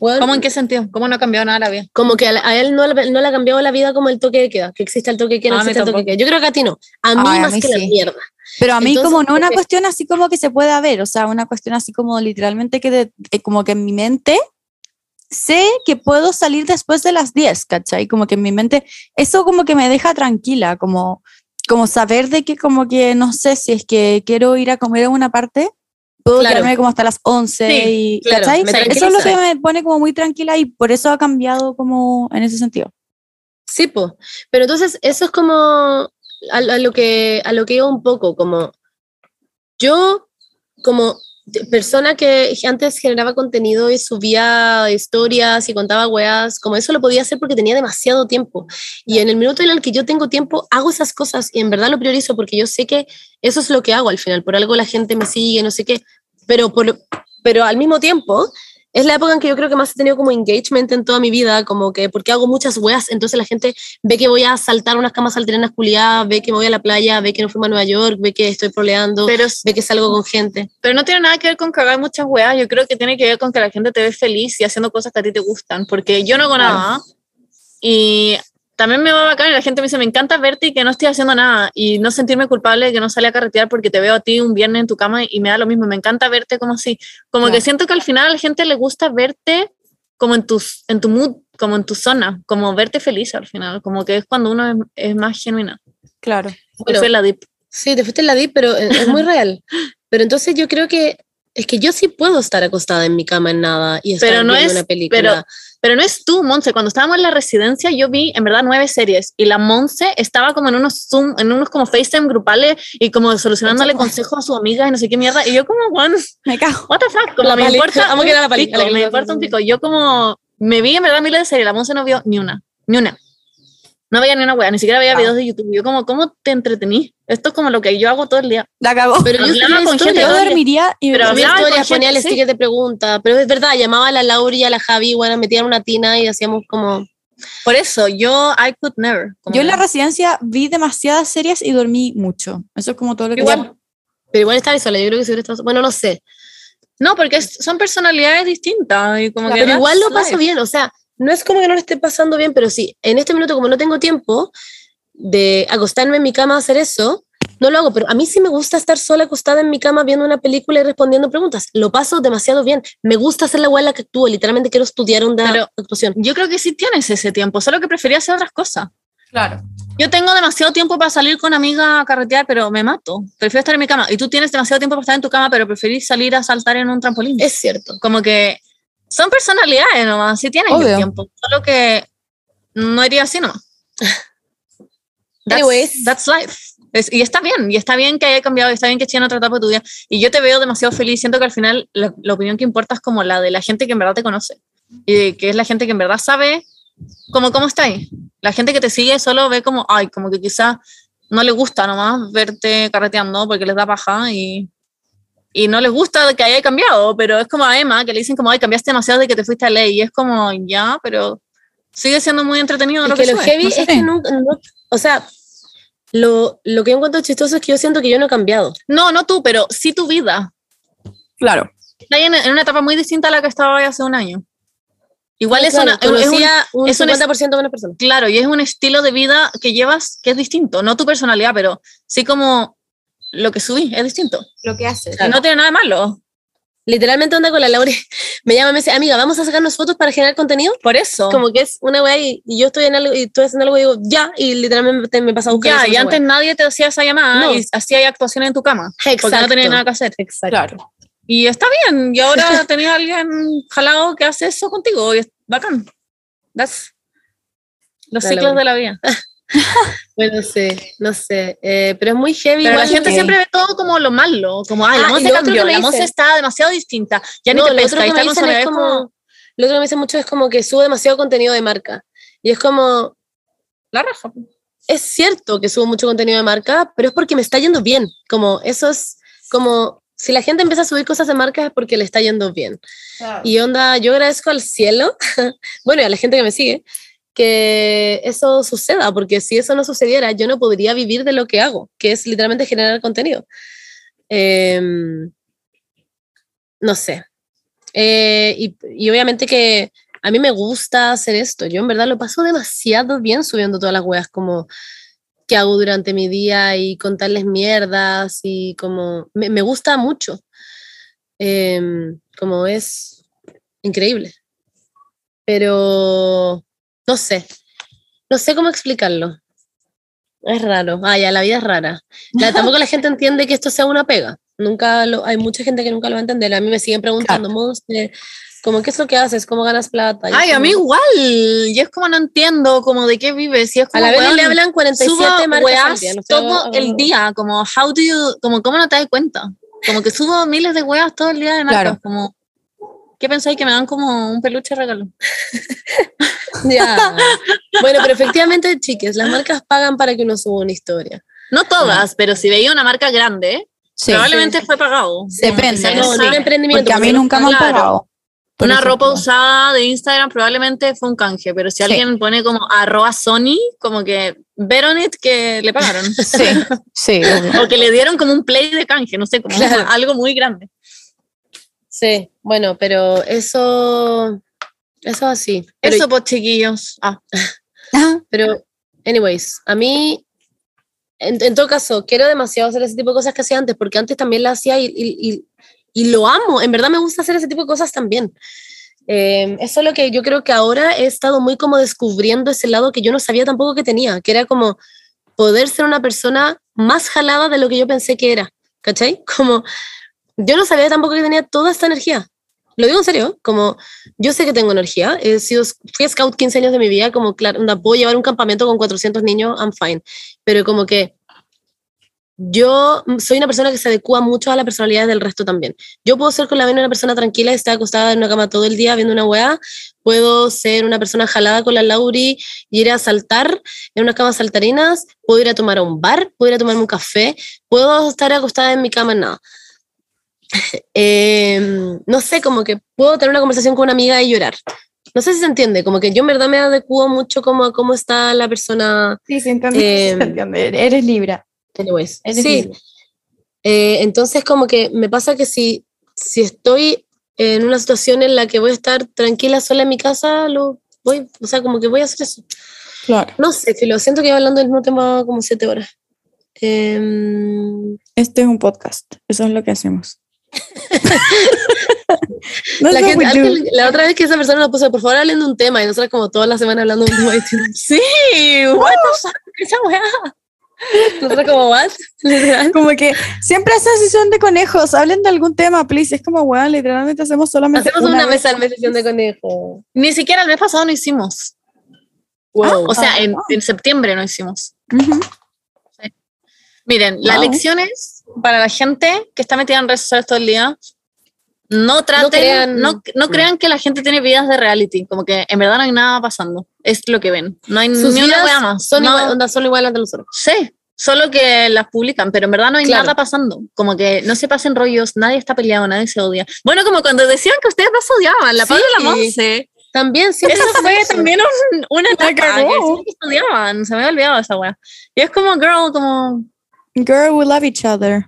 weón, ¿Cómo en qué sentido? ¿Cómo no ha cambiado nada la vida? Como que a, la- a él no, le- no le ha cambiado la vida como el toque de queda, que existe el toque de queda, no A existe el toque de queda. Yo creo que a ti no, a mí Ay, a más mí que la sí. mierda. Pero a mí Entonces, como no una cuestión así como que se pueda ver, o sea, una cuestión así como literalmente que de- de- como que en mi mente sé que puedo salir después de las 10, ¿cachai? Como que en mi mente, eso como que me deja tranquila, como, como saber de que como que, no sé, si es que quiero ir a comer en una parte, puedo Claro. quedarme como hasta las 11 Sí, y, claro, Eso es lo que me pone como muy tranquila y por eso ha cambiado como en ese sentido. Sí, po. Pero entonces eso es como a, a lo que a lo que iba un poco, como yo como persona que antes generaba contenido y subía historias y contaba weas, como eso lo podía hacer porque tenía demasiado tiempo. Y en el minuto en el que yo tengo tiempo, hago esas cosas y en verdad lo priorizo porque yo sé que eso es lo que hago al final. Por algo la gente me sigue, no sé qué. Pero, por, pero al mismo tiempo, es la época en que yo creo que más he tenido como engagement en toda mi vida, como que porque hago muchas weas, entonces la gente ve que voy a saltar unas camas salterinas culiadas, ve que me voy a la playa, ve que no fuimos a Nueva York, ve que estoy proleando, Pero, ve que salgo con gente. pero no tiene nada que ver con cagar muchas weas. Yo creo que tiene que ver con que la gente te ve feliz y haciendo cosas que a ti te gustan. Porque yo no hago nada. Y también me va bacán y la gente me dice, me encanta verte y que no estoy haciendo nada. Y no sentirme culpable de que no salí a carretear porque te veo a ti un viernes en tu cama y me da lo mismo. Me encanta verte como así. Como que siento que al final a la gente le gusta verte como en, tus, en tu mood, como en tu zona. Como verte feliz al final. Como que es cuando uno es, es más genuina. Claro. Bueno, Fue la dip. Sí, te fuiste en la DIP, pero es, es muy real. Pero entonces yo creo que es que yo sí puedo estar acostada en mi cama en nada y estar Pero no viendo es- una película. pero- Pero no es tú, Monse. Cuando estábamos en la residencia, yo vi en verdad nueve series y la Monse estaba como en unos Zoom, en unos como FaceTime grupales y como solucionándole consejos a su amiga y no sé qué mierda. Y yo, como, Juan, Me cago. what the fuck, como La me importa. Amo un que era la Pali. pico, La que me a importa un pico. Yo, como, me vi en verdad miles de series. La Monse no vio ni una, ni una. No veía ni una wea, ni siquiera veía Wow. videos de YouTube. Yo, como, ¿cómo te entretení? Esto es como lo que yo hago todo el día. La cagó. Pero yo Hablaba con gente Yo dormiría y Pero hablaba con historias, gente, ponía el sí. sticker de pregunta. Pero es verdad, llamaba a la Laura y a la Javi, bueno, metían una tina y hacíamos como... Por eso, yo, I could never. yo en la residencia vi demasiadas series y dormí mucho. Eso es como todo lo que Igual. Pero igual estaba sola, yo creo que si hubiera estado... Bueno, no sé. No, porque es- son personalidades distintas. Y como que Pero that's igual lo paso life. bien, o sea, no es como que no lo esté pasando bien, pero sí, en este minuto como no tengo tiempo de acostarme en mi cama a hacer eso, no lo hago, pero a mí sí me gusta estar sola acostada en mi cama viendo una película y respondiendo preguntas. Lo paso demasiado bien. Me gusta hacer la hueá en la que actúo, literalmente quiero estudiar una Pero- actuación. Yo creo que sí tienes ese tiempo, solo que prefería hacer otras cosas. Claro. Yo tengo demasiado tiempo para salir con amiga a carretear, pero me mato. Prefiero estar en mi cama. Y tú tienes demasiado tiempo para estar en tu cama, pero preferís salir a saltar en un trampolín. Es cierto. como que son personalidades nomás, sí tienen el tiempo. Solo que no iría así nomás. That's, Anyways. that's life. Es- y está bien, y está bien que haya cambiado, y está bien que esté en otra etapa de tu vida. Y yo te veo demasiado feliz. Siento que al final la, la opinión que importa es como la de la gente que en verdad te conoce. Y que es la gente que en verdad sabe como cómo está ahí. La gente que te sigue solo ve como, ay, como que quizá no le gusta nomás verte carreteando porque les da paja y, y no les gusta que haya cambiado, pero es como a Emma que le dicen como, ay, cambiaste demasiado de que te fuiste a ley. Y es como, ya, pero sigue siendo muy entretenido Es lo que que, lo heavy No sé. es que no, no- o sea, lo, lo que yo encuentro chistoso es que yo siento que yo no he cambiado. No, no tú, pero sí tu vida. Claro. Está en, en una etapa muy distinta a la que estaba hace un año. Igual es, Claro, una, es un- un, es un 50% menos personas. claro, y es un estilo de vida que llevas que es distinto, no tu personalidad, pero sí como lo que subí es distinto. Lo que haces. No tiene nada de malo. Literalmente onda con la Laura, me llama y me dice, amiga, vamos a sacarnos fotos para generar contenido. Por eso. Como que es una weá y, y yo estoy en algo y tú haciendo algo y digo, ya, y literalmente me pasa a buscar. ya, y antes weá. nadie te hacía esa llamada No. y hacía actuaciones en tu cama. Porque no Exacto. tenías nada que hacer. Exacto. Claro. Y está bien, y ahora tenía alguien jalado que hace eso contigo, y es bacán. That's los Dale, ciclos bueno. de la vida. Bueno, no sé, no sé. eh, pero es muy heavy. Pero la igual gente que- siempre ve todo como lo malo, como, ay, la Ah, Monse cambió, la Monse está demasiado distinta, ya ni no, te lo otro pesca, que está me dicen es como, como, lo otro que me dicen mucho es como que subo demasiado contenido de marca. Y es como, la raja. es cierto que subo mucho contenido de marca, pero es porque me está yendo bien. Como eso es como, si la gente empieza a subir cosas de marca es porque le está yendo bien. Y onda, yo agradezco al cielo, bueno, y a la gente que me sigue, que eso suceda, porque si eso no sucediera, yo no podría vivir de lo que hago, que es literalmente generar contenido. Em, no sé. Eh, y, y obviamente que a mí me gusta hacer esto. Yo en verdad lo paso demasiado bien subiendo todas las weas como que hago durante mi día y contarles mierdas y como me, me gusta mucho. Em, como es increíble. pero no sé. No sé cómo explicarlo. Es raro. Ah, ya, la vida es rara. La- tampoco la gente entiende que esto sea una pega. Nunca lo, hay mucha gente que nunca lo va a entender. A mí me siguen preguntando, Monse, como, ¿qué es lo que haces? ¿Cómo ganas plata? Y Ay, es a mí como- igual. Y es como no entiendo como de qué vives. Y es A como, la vez weón, le hablan 47 subo marcas al weas día. no sé, todo ah, el día. Como, how do you, como, ¿cómo no te das cuenta? Como que subo miles de weas todo el día de marcas. Claro. Como, ¿qué pensáis que me dan como un peluche regalo? Ya. Bueno, pero efectivamente, chiques, las marcas pagan para que uno suba una historia. No todas, pero si veía una marca grande, Sí, probablemente fue pagado. Depende. No, un emprendimiento. porque a mí nunca me han pagado. Una ejemplo. ropa usada de Instagram probablemente fue un canje, pero si Sí. alguien pone como arroba Sony, como que vieron it que le pagaron. Sí, sí. o que le dieron como un play de canje, no sé, como Claro. algo muy grande. Sí, bueno, pero eso, eso así. Pero, Eso, pues, chiquillos. Ah, Ajá. pero, anyways, a mí, en, en todo caso, quiero demasiado hacer ese tipo de cosas que hacía antes, porque antes también la hacía y, y, y- y lo amo. En verdad me gusta hacer ese tipo de cosas también. Eh, es solo que yo creo que ahora he estado muy como descubriendo ese lado que yo no sabía tampoco que tenía, que era como poder ser una persona más jalada de lo que yo pensé que era, ¿cachai? Como yo no sabía tampoco que tenía toda esta energía. Lo digo en serio, como yo sé que tengo energía, he sido, fui scout 15 años de mi vida, como claro, onda, puedo llevar un campamento con 400 niños, I'm fine, pero como que yo soy una persona que se adecua mucho a la personalidad del resto también. Yo puedo ser con la Vene una persona tranquila y estar acostada en una cama todo el día viendo una weá. Puedo ser una persona jalada con la Lauri y ir a saltar en unas camas saltarinas. Puedo ir a tomar a un bar, puedo ir a tomarme un café. Puedo estar acostada en mi cama en nada. Eh, no sé, como que puedo tener una conversación con una amiga y llorar. No sé si se entiende, como que yo en verdad me adecuo mucho como a cómo está la persona. Sí, se entiende. Eh, se entiende. Eres Libra. Anyways, Eres sí, Libra. Eh, entonces, como que me pasa que si, si estoy en una situación en la que voy a estar tranquila sola en mi casa, lo voy, o sea, como que voy a hacer eso. Claro. No sé, que lo siento que iba hablando del mismo tema como siete horas. Em, Este es un podcast. Eso es lo que hacemos. No la, gente- alguien- otra vez que esa persona nos puso, por favor, hablen de un tema, y nosotros como toda la semana hablando de un tema sí, the fuck, esa weá. Nosotros como, ¿what? Literal. Como que siempre hacen sesión de conejos. Hablen de algún tema, please. Es como, weón, literalmente hacemos solamente Hacemos una, vez. mesa al mes sesión de conejo. Ni siquiera el mes pasado no hicimos. Wow. O sea, en, Ah. en septiembre no hicimos. Miren, la lección es para la gente que está metida en redes sociales todo el día. No traten, crean- no, no crean que la gente tiene vidas de reality, como que en verdad no hay nada pasando, es lo que ven, no hay Sus ni una vidas wea más. son, no, igual, onda, son iguales a nosotros. Sí, solo que las publican, pero en verdad no hay Claro. nada pasando, como que no se pasen rollos, nadie está peleado, nadie se odia. Bueno, como cuando decían que ustedes no se odiaban, la Sí. Pablo y la Monse, También, siempre eso fue eso. también un, una etapa que que se odiaban, se me había olvidado esa wea. Y es como, girl, como... Girl, we love each other.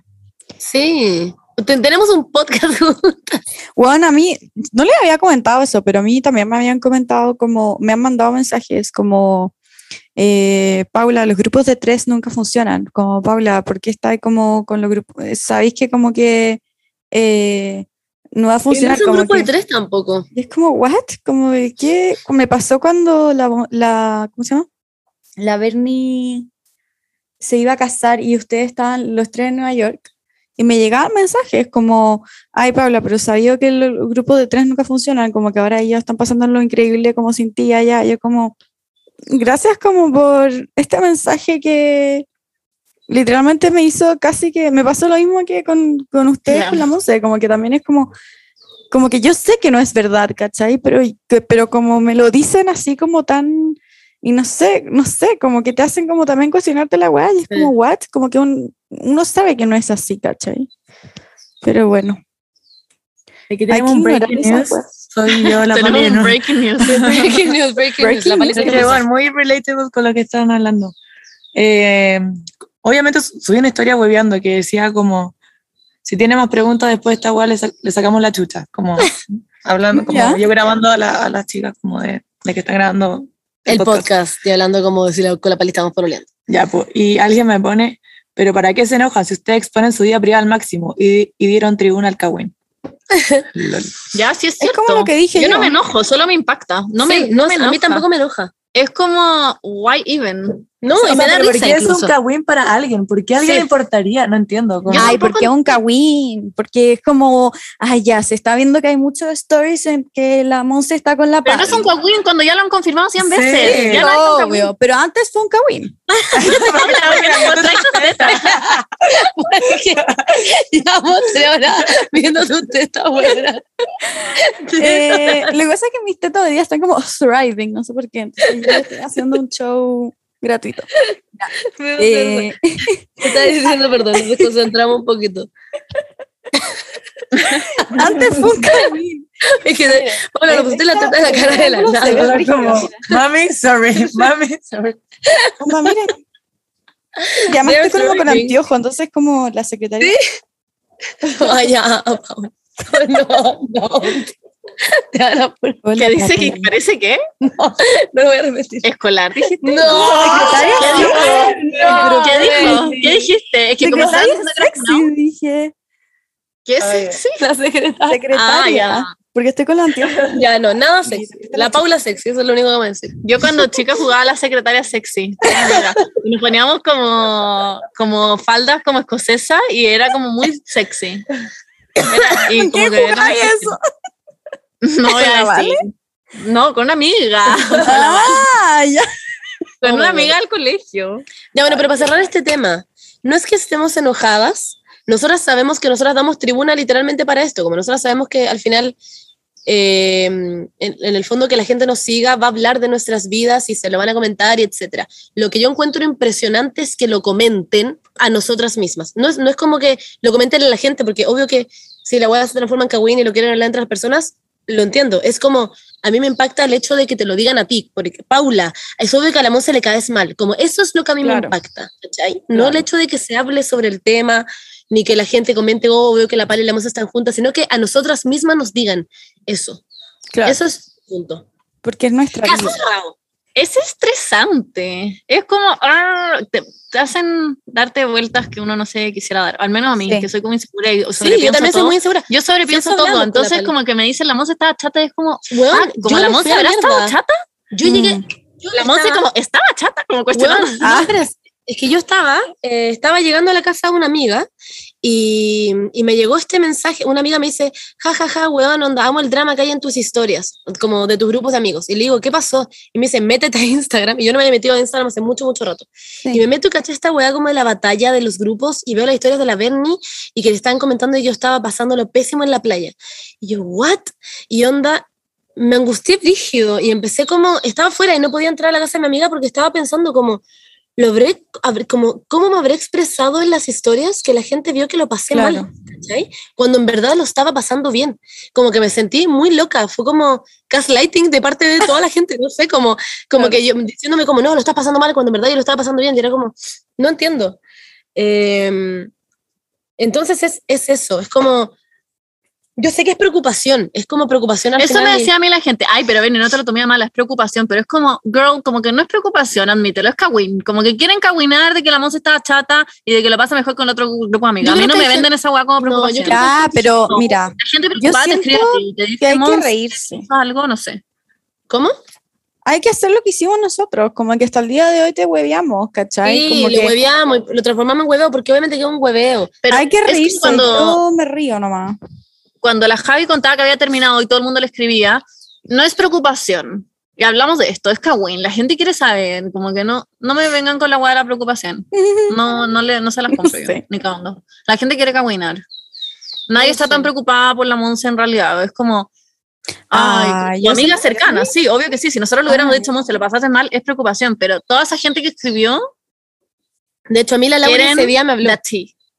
Sí. Ten- Tenemos un podcast juntas. Bueno, a mí, no le había comentado eso, pero a mí también me habían comentado como, me han mandado mensajes como, eh, Paula, los grupos de tres nunca funcionan. Como, Paula, ¿por qué está como con los grupos? Sabéis que como que eh, no va a Y no funcionar. es un grupo de que- tres tampoco. y es como, ¿what? Como, de ¿qué? Me pasó cuando la, la, ¿cómo se llama? La Bernie se iba a casar y ustedes estaban los tres en Nueva York. Y me llegaban mensajes como, ay Paula, pero sabía que el grupo de tres nunca funcionan, como que ahora ellos están pasando lo increíble como sin ti allá. Yo como, gracias como por este mensaje que literalmente me hizo casi que, me pasó lo mismo que con, con ustedes, Ya. con la música, como que también es como, como que yo sé que no es verdad, ¿cachai? Pero, pero como me lo dicen así como tan, y no sé, no sé, como que te hacen como también cuestionarte la weá, y es Sí. como, what? Como que un- uno sabe que no es así, ¿cachai? Pero bueno. Aquí Hay tenemos que un breaking news. Soy yo la Tenemos un ¿no? breaking news. breaking news, breaking news. La Es que pasó. bueno, muy relatable con lo que estaban hablando. Eh, obviamente su- subí una historia hueveando que decía como, si tiene más preguntas después de esta weá le, sa- le sacamos la chucha, como hablando, como Ya. yo grabando a, la- a las chicas como de, de que están grabando El podcast, y hablando como si la- con la pali estamos pololeando. Ya, pues, y alguien me pone, pero ¿para qué se enojan si ustedes exponen su vida privada al máximo y, y dieron tribuna al Cagüín? Ya, sí es Es cierto. como lo que dije yo. yo. no me enojo, solo me impacta. No me, Sí, no me a mí tampoco me enoja. Es como, why even? No, O y sea, me da pero ¿Por risa qué es incluso. un kawin para alguien? ¿Por qué a alguien Sí. le importaría? No entiendo. como- Ay, porque es un kawin, porque es como, ay, ya, se está viendo que hay muchos stories en que la Monse está con la Pero no es un kawin cuando ya lo han confirmado 100 Sí, veces. Ya no es obvio, pero antes fue un kawin. Llevamos tres horas viendo tu teta buena. Eh, lo que pasa es que mis tetas hoy día están como thriving, no sé por qué. Entonces yo estoy haciendo un show gratuito. Eh, estaba diciendo, perdón, nos desconcentramos un poquito. antes fue un. Es que, hola, lo pusiste la teta en la cara de la nada. Como, mami, sorry, mami, sorry. Onda, mira. Y además estoy como con anteojo, entonces como la secretaria. Vaya, Paula. No, no. ¿Qué dice que parece que No lo voy a repetir. escolar, dijiste. No, secretaria, ¿Qué dijo? no. ¿Qué dijo? ¿Qué dijiste? Es que como sabes, sexy, dije. ¿qué es sexy? La secretaria. Secretaria. Ah, Porque estoy con la anteojo. Ya, no, nada sexy. La Paula sexy, eso es lo único que a decir. Yo cuando chica jugaba a la secretaria sexy. Y nos poníamos como, como faldas como escocesa y era como muy sexy. Era- y como que era sexy. No ¿Con la a Vale? No, con una amiga. Ah, ya. Con Oh una my amiga del colegio. Ya, bueno, pero para cerrar este tema, no es que estemos enojadas, nosotras sabemos que nosotras damos tribuna literalmente para esto, como nosotras sabemos que al final, eh, en, en el fondo que la gente nos siga va a hablar de nuestras vidas y se lo van a comentar y etcétera. Lo que yo encuentro impresionante es que lo comenten a nosotras mismas. No es, no es como que lo comenten a la gente, porque obvio que si la web se transforma en Kawin y lo quieren hablar entre las personas, lo entiendo. Es como, a mí me impacta el hecho de que te lo digan a ti, porque Paula, es obvio que a la Monse le caes mal, como eso es lo que a mí me Claro. impacta, ¿cachai? No el hecho de que se hable sobre el tema, ni que la gente comente, oh, veo que la Paula y la Monse están juntas, sino que a nosotras mismas nos digan eso. Claro. Eso es punto. Porque es nuestra Caso vida. cerrado. Es estresante. Es como, ah, te, te hacen darte vueltas que uno no se quisiera dar. Al menos a mí, Sí. que soy como insegura y Sí, yo también soy muy insegura. Yo sobrepienso todo. Entonces, como que me dicen la Monse estaba chata, y es como, ah, como la me Monse fui a habrá estado chata. Yo Mm. llegué. yo La Monse estaba- como, estaba chata, como cuestionando. No, es, es que yo estaba, eh, estaba llegando a la casa de una amiga y, y me llegó este mensaje. Una amiga me dice, ja, ja, ja, weón, onda, amo el drama que hay en tus historias, como de tus grupos de amigos. Y le digo, ¿qué pasó? Y me dice, métete a Instagram. Y yo no me había metido a Instagram hace mucho, mucho rato. Y me meto y caché esta weá como de la batalla de los grupos y veo las historias de la Bernie y que le estaban comentando y yo estaba pasándolo pésimo en la playa. Y yo, ¿what? Y onda, me angustié brígido y empecé como, estaba fuera y no podía entrar a la casa de mi amiga porque estaba pensando como, lo habré, como, ¿cómo me habré expresado en las historias que la gente vio que lo pasé Claro. mal? ¿cachai? Cuando en verdad lo estaba pasando bien. Como que me sentí muy loca, fue como gaslighting de parte de toda la gente, no sé, como, como que yo diciéndome como, no, lo estás pasando mal cuando en verdad yo lo estaba pasando bien y era como, no entiendo. Eh, entonces es, es eso, es como, yo sé que es preocupación, es como preocupación al Eso final me y- decía a mí la gente, ay, pero ven, no te lo tomé mal, es preocupación, pero es como, girl, como que no es preocupación, admítelo, es kawin, como que quieren kawinar de que la Monse estaba chata y de que lo pasa mejor con otro grupo de amigos. Yo A mí no que me venden esa weá como No, yo preocupación. Ya, pero No. mira, La gente preocupada te escribe a ti, te que dice, hay que "Monse, reírse. algo, no sé. ¿Cómo? Hay que hacer lo que hicimos nosotros, como que hasta el día de hoy te hueveamos, ¿cachai? Sí, como lo que hueveamos, y lo transformamos en hueveo, porque obviamente que es un hueveo. Pero hay que es reírse. cuando, Yo me río nomás. Cuando la Javi contaba que había terminado y todo el mundo le escribía, no es preocupación. Y hablamos de esto, es kawin, la gente quiere saber, como que no, no me vengan con la weá de la preocupación. No, no, le, no se las compro yo, ni cagando. La gente quiere cawinar. Nadie No está sé. tan preocupada por la Monse en realidad. Es como, ay, Ah, tu yo amiga cercana, sí, obvio que sí. Si nosotros le hubiéramos Ah. dicho, Monse, lo pasaste mal, es preocupación. Pero toda esa gente que escribió, De hecho, a mí la Laura ese día me habló.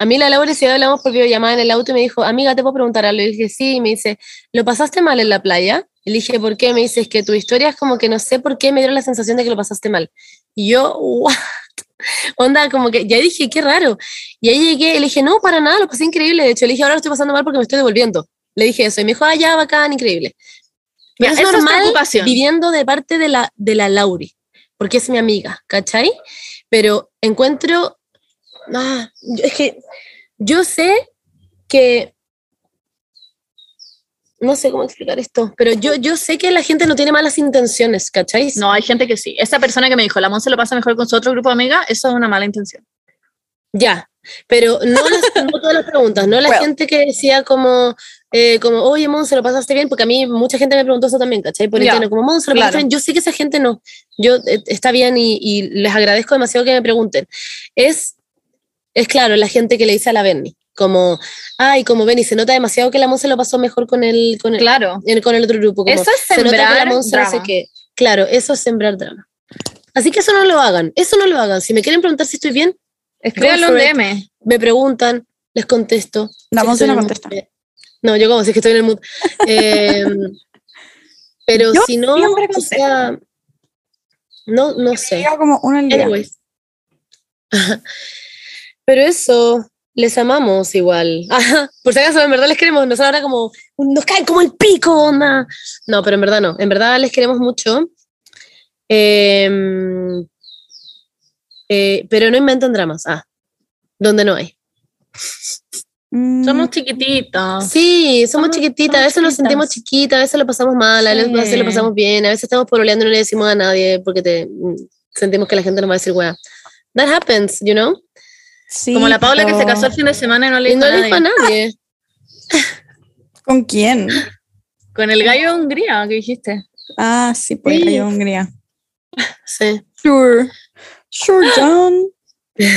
A mí la Laura día hablamos por videollamada en el auto y me dijo, amiga, ¿te puedo preguntar algo? Y dije, sí. Y me dice, ¿lo pasaste mal en la playa? Le dije, ¿por qué? Me dice, es que tu historia es como que no sé por qué me dieron la sensación de que lo pasaste mal. Y yo, ¿what? Onda, como que ya dije, qué raro. Y ahí llegué le dije, no, para nada, lo pasé increíble. De hecho, le dije, ahora lo estoy pasando mal porque me estoy devolviendo. Le dije eso. Y me dijo, ah, ya, bacán, increíble. Ya, Pero es eso es normal preocupación. viviendo de parte de la, de la Lauri, porque es mi amiga, ¿cachai? Pero encuentro, ah, es que yo sé que no sé cómo explicar esto, pero yo, yo sé que la gente no tiene malas intenciones, ¿cachai? No, hay gente que sí. Esa persona que me dijo, la Monse lo pasa mejor con su otro grupo de amigas, eso es una mala intención. Ya, pero no, las- no todas las preguntas, no la gente que decía como, eh, como, oye, Monse, ¿lo pasaste bien? Porque a mí mucha gente me preguntó eso también, ¿cachai? Por Ya, internet, como, Monse, ¿lo pasaste claro. bien? Yo sé que esa gente no, yo eh, está bien y, y les agradezco demasiado que me pregunten. Es, es claro, la gente que le dice a la Benny, como, ay, como Benny, se nota demasiado que la Monse lo pasó mejor con el, con el, Claro. con el otro grupo. Como, Eso es se nota que la sembrar Monse no sé drama. qué. Claro, eso es sembrar drama. Así que eso no lo hagan, eso no lo hagan. Si me quieren preguntar si estoy bien, Escríbanlo. DM. me preguntan, les contesto. La Si Monse no contesta. mood. No, yo como si es que estoy en el mood. Eh, pero Yo si no, siempre o contesto. sea, no, no sé. Como una. Anyways. Pero eso, les amamos igual. Ajá, por si acaso, en verdad les queremos. Nos ahora como, nos caen como el pico, onda. No, pero en verdad no. En verdad les queremos mucho. Em, eh, pero no inventen dramas. Ah, donde no hay. Mm, Somos chiquititos. Sí, somos Somos- chiquititas, a somos veces nos sentimos chiquitas. chiquitas, a veces lo pasamos mal, a veces Sí. lo pasamos bien, a veces estamos pololeando y no le decimos a nadie porque te, mm, sentimos que la gente nos va a decir, wea. That happens, you know? Sí, Como la Paula que se casó el fin de semana y no le Y dijo no le dijo a nadie. nadie. ¿Con quién? Con el gallo de Hungría que dijiste. Ah, sí, pues Sí. cayó Hungría. Sí. Sure. Sure, John.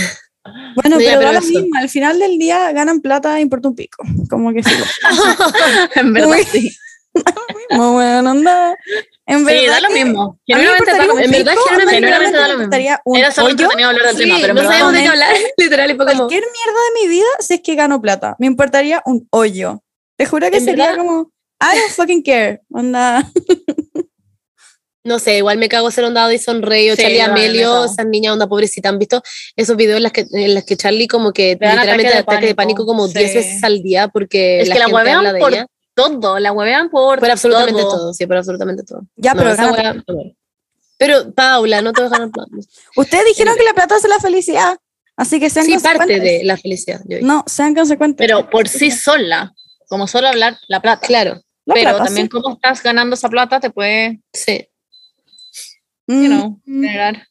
Bueno, pero, pero da lo mismo. Al final del día ganan plata, importa un pico. Como que sí. en verdad, Uy. sí. Muy bueno, anda. En verdad Sí, da lo mismo. Genuinamente da lo un En mismo. verdad, genuinamente da lo mismo. un Era solo hoyo. entretenido hablar del tema, Sí, pero en no sabemos de qué no. hablar, literal, y como, Cualquier mierda de mi vida si es que gano plata. Me importaría un hoyo. Te juro que sería verdad- como, I don't fucking care. Onda. no sé, igual me cago ser onda Addison Rey o Sí, Charlie me Amelio, esas niñas onda pobrecita. ¿Han visto esos videos en las que, en las que Charlie como que literalmente ataque de ataque de pánico como sí. 10 veces al día porque Es que la gente habla de por ella? Todo, la huevean por, Por absolutamente todo. todo. sí, por absolutamente todo. Ya, No, pero esa gana. Pero, Paula, no te vas a ganar plata. Ustedes dijeron que la plata hace la felicidad. Así que sean Sí, parte consecuentes. de la felicidad. yo. No, sean consecuentes. Pero por sí sola, como solo hablar la plata. Claro, La pero plata, también sí. cómo estás ganando esa plata te puede, sí. Mm, you know, mm, generar.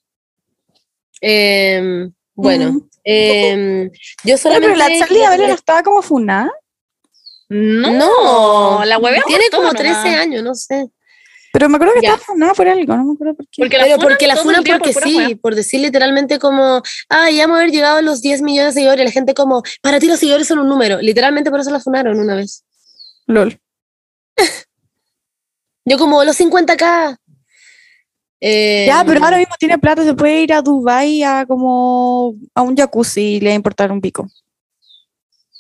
Em, bueno, mm. em, yo solamente... pero la Charlie D'Amelio no estaba como funada. No, No, la huevean Tiene como todo 13 nomás. años, no sé. Pero me acuerdo que Ya. estaba funada por algo, no me acuerdo por qué. Porque la Pero funan porque la día porque por sí, hueá. por decir literalmente como, ah, ya hemos haber llegado a los 10 millones de seguidores, la gente como, para ti los seguidores son un número, literalmente por eso la funaron una vez. LOL. Yo como, los 50k. Eh, Ya, pero ahora mismo tiene plata, se puede ir a Dubai a como a un jacuzzi y le va a importar un pico.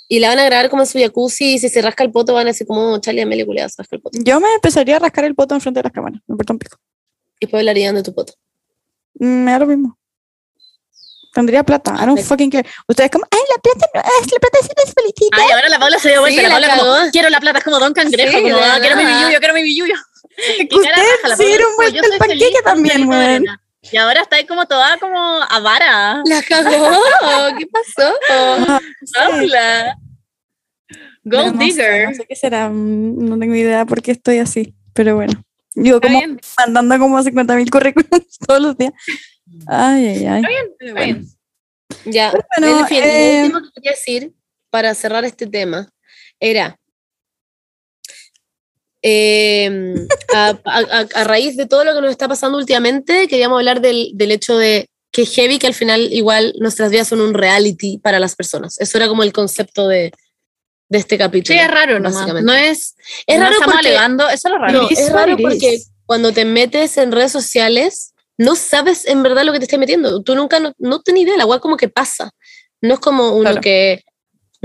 Y la van a grabar como en su jacuzzi y si se rasca el poto van a decir como, Charlie Amelio culiada, se rasca el poto. Yo me empezaría a rascar el poto enfrente de las cámaras, me importa un pico. Y después hablarían de tu poto. Mm, Me da lo mismo. Tendría plata, I don't fucking care. Ustedes como, ay, la plata no es, la plata es felicidad. Ay, ahora la Paula se dio vuelta. Sí, la la Paula como, quiero la plata, es como Don Cangrejo. Sí, como, de "Ah, quiero mi billuyo, quiero mi billuyo. Ustedes se dieron vuelta "Yo el panqueque también, weón". Arena". Y ahora está ahí como toda como avara. La cagó, ¿qué pasó? Ah, sí. Paula. Pero Gold no digger. no sé qué será, no tengo idea por qué estoy así, pero bueno. Yo Está como bien, mandando como 50 mil currículums todos los días. Ay, ay, ay. está bien. Ya, Bueno, en fin, eh, lo último que quería decir para cerrar este tema era eh, a, a- a- a raíz de todo lo que nos está pasando últimamente, queríamos hablar del, del hecho de que heavy que al final igual nuestras vidas son un reality para las personas. Eso era como el concepto de, de este Sí, capítulo. es raro básicamente. No es, Es no raro estamos porque- alegando, eso es lo raro. No, es raro porque cuando te metes en redes sociales, no sabes en verdad lo que te estás metiendo. Tú nunca, no, no tenés idea, la weá como que pasa. No es como uno Claro. que...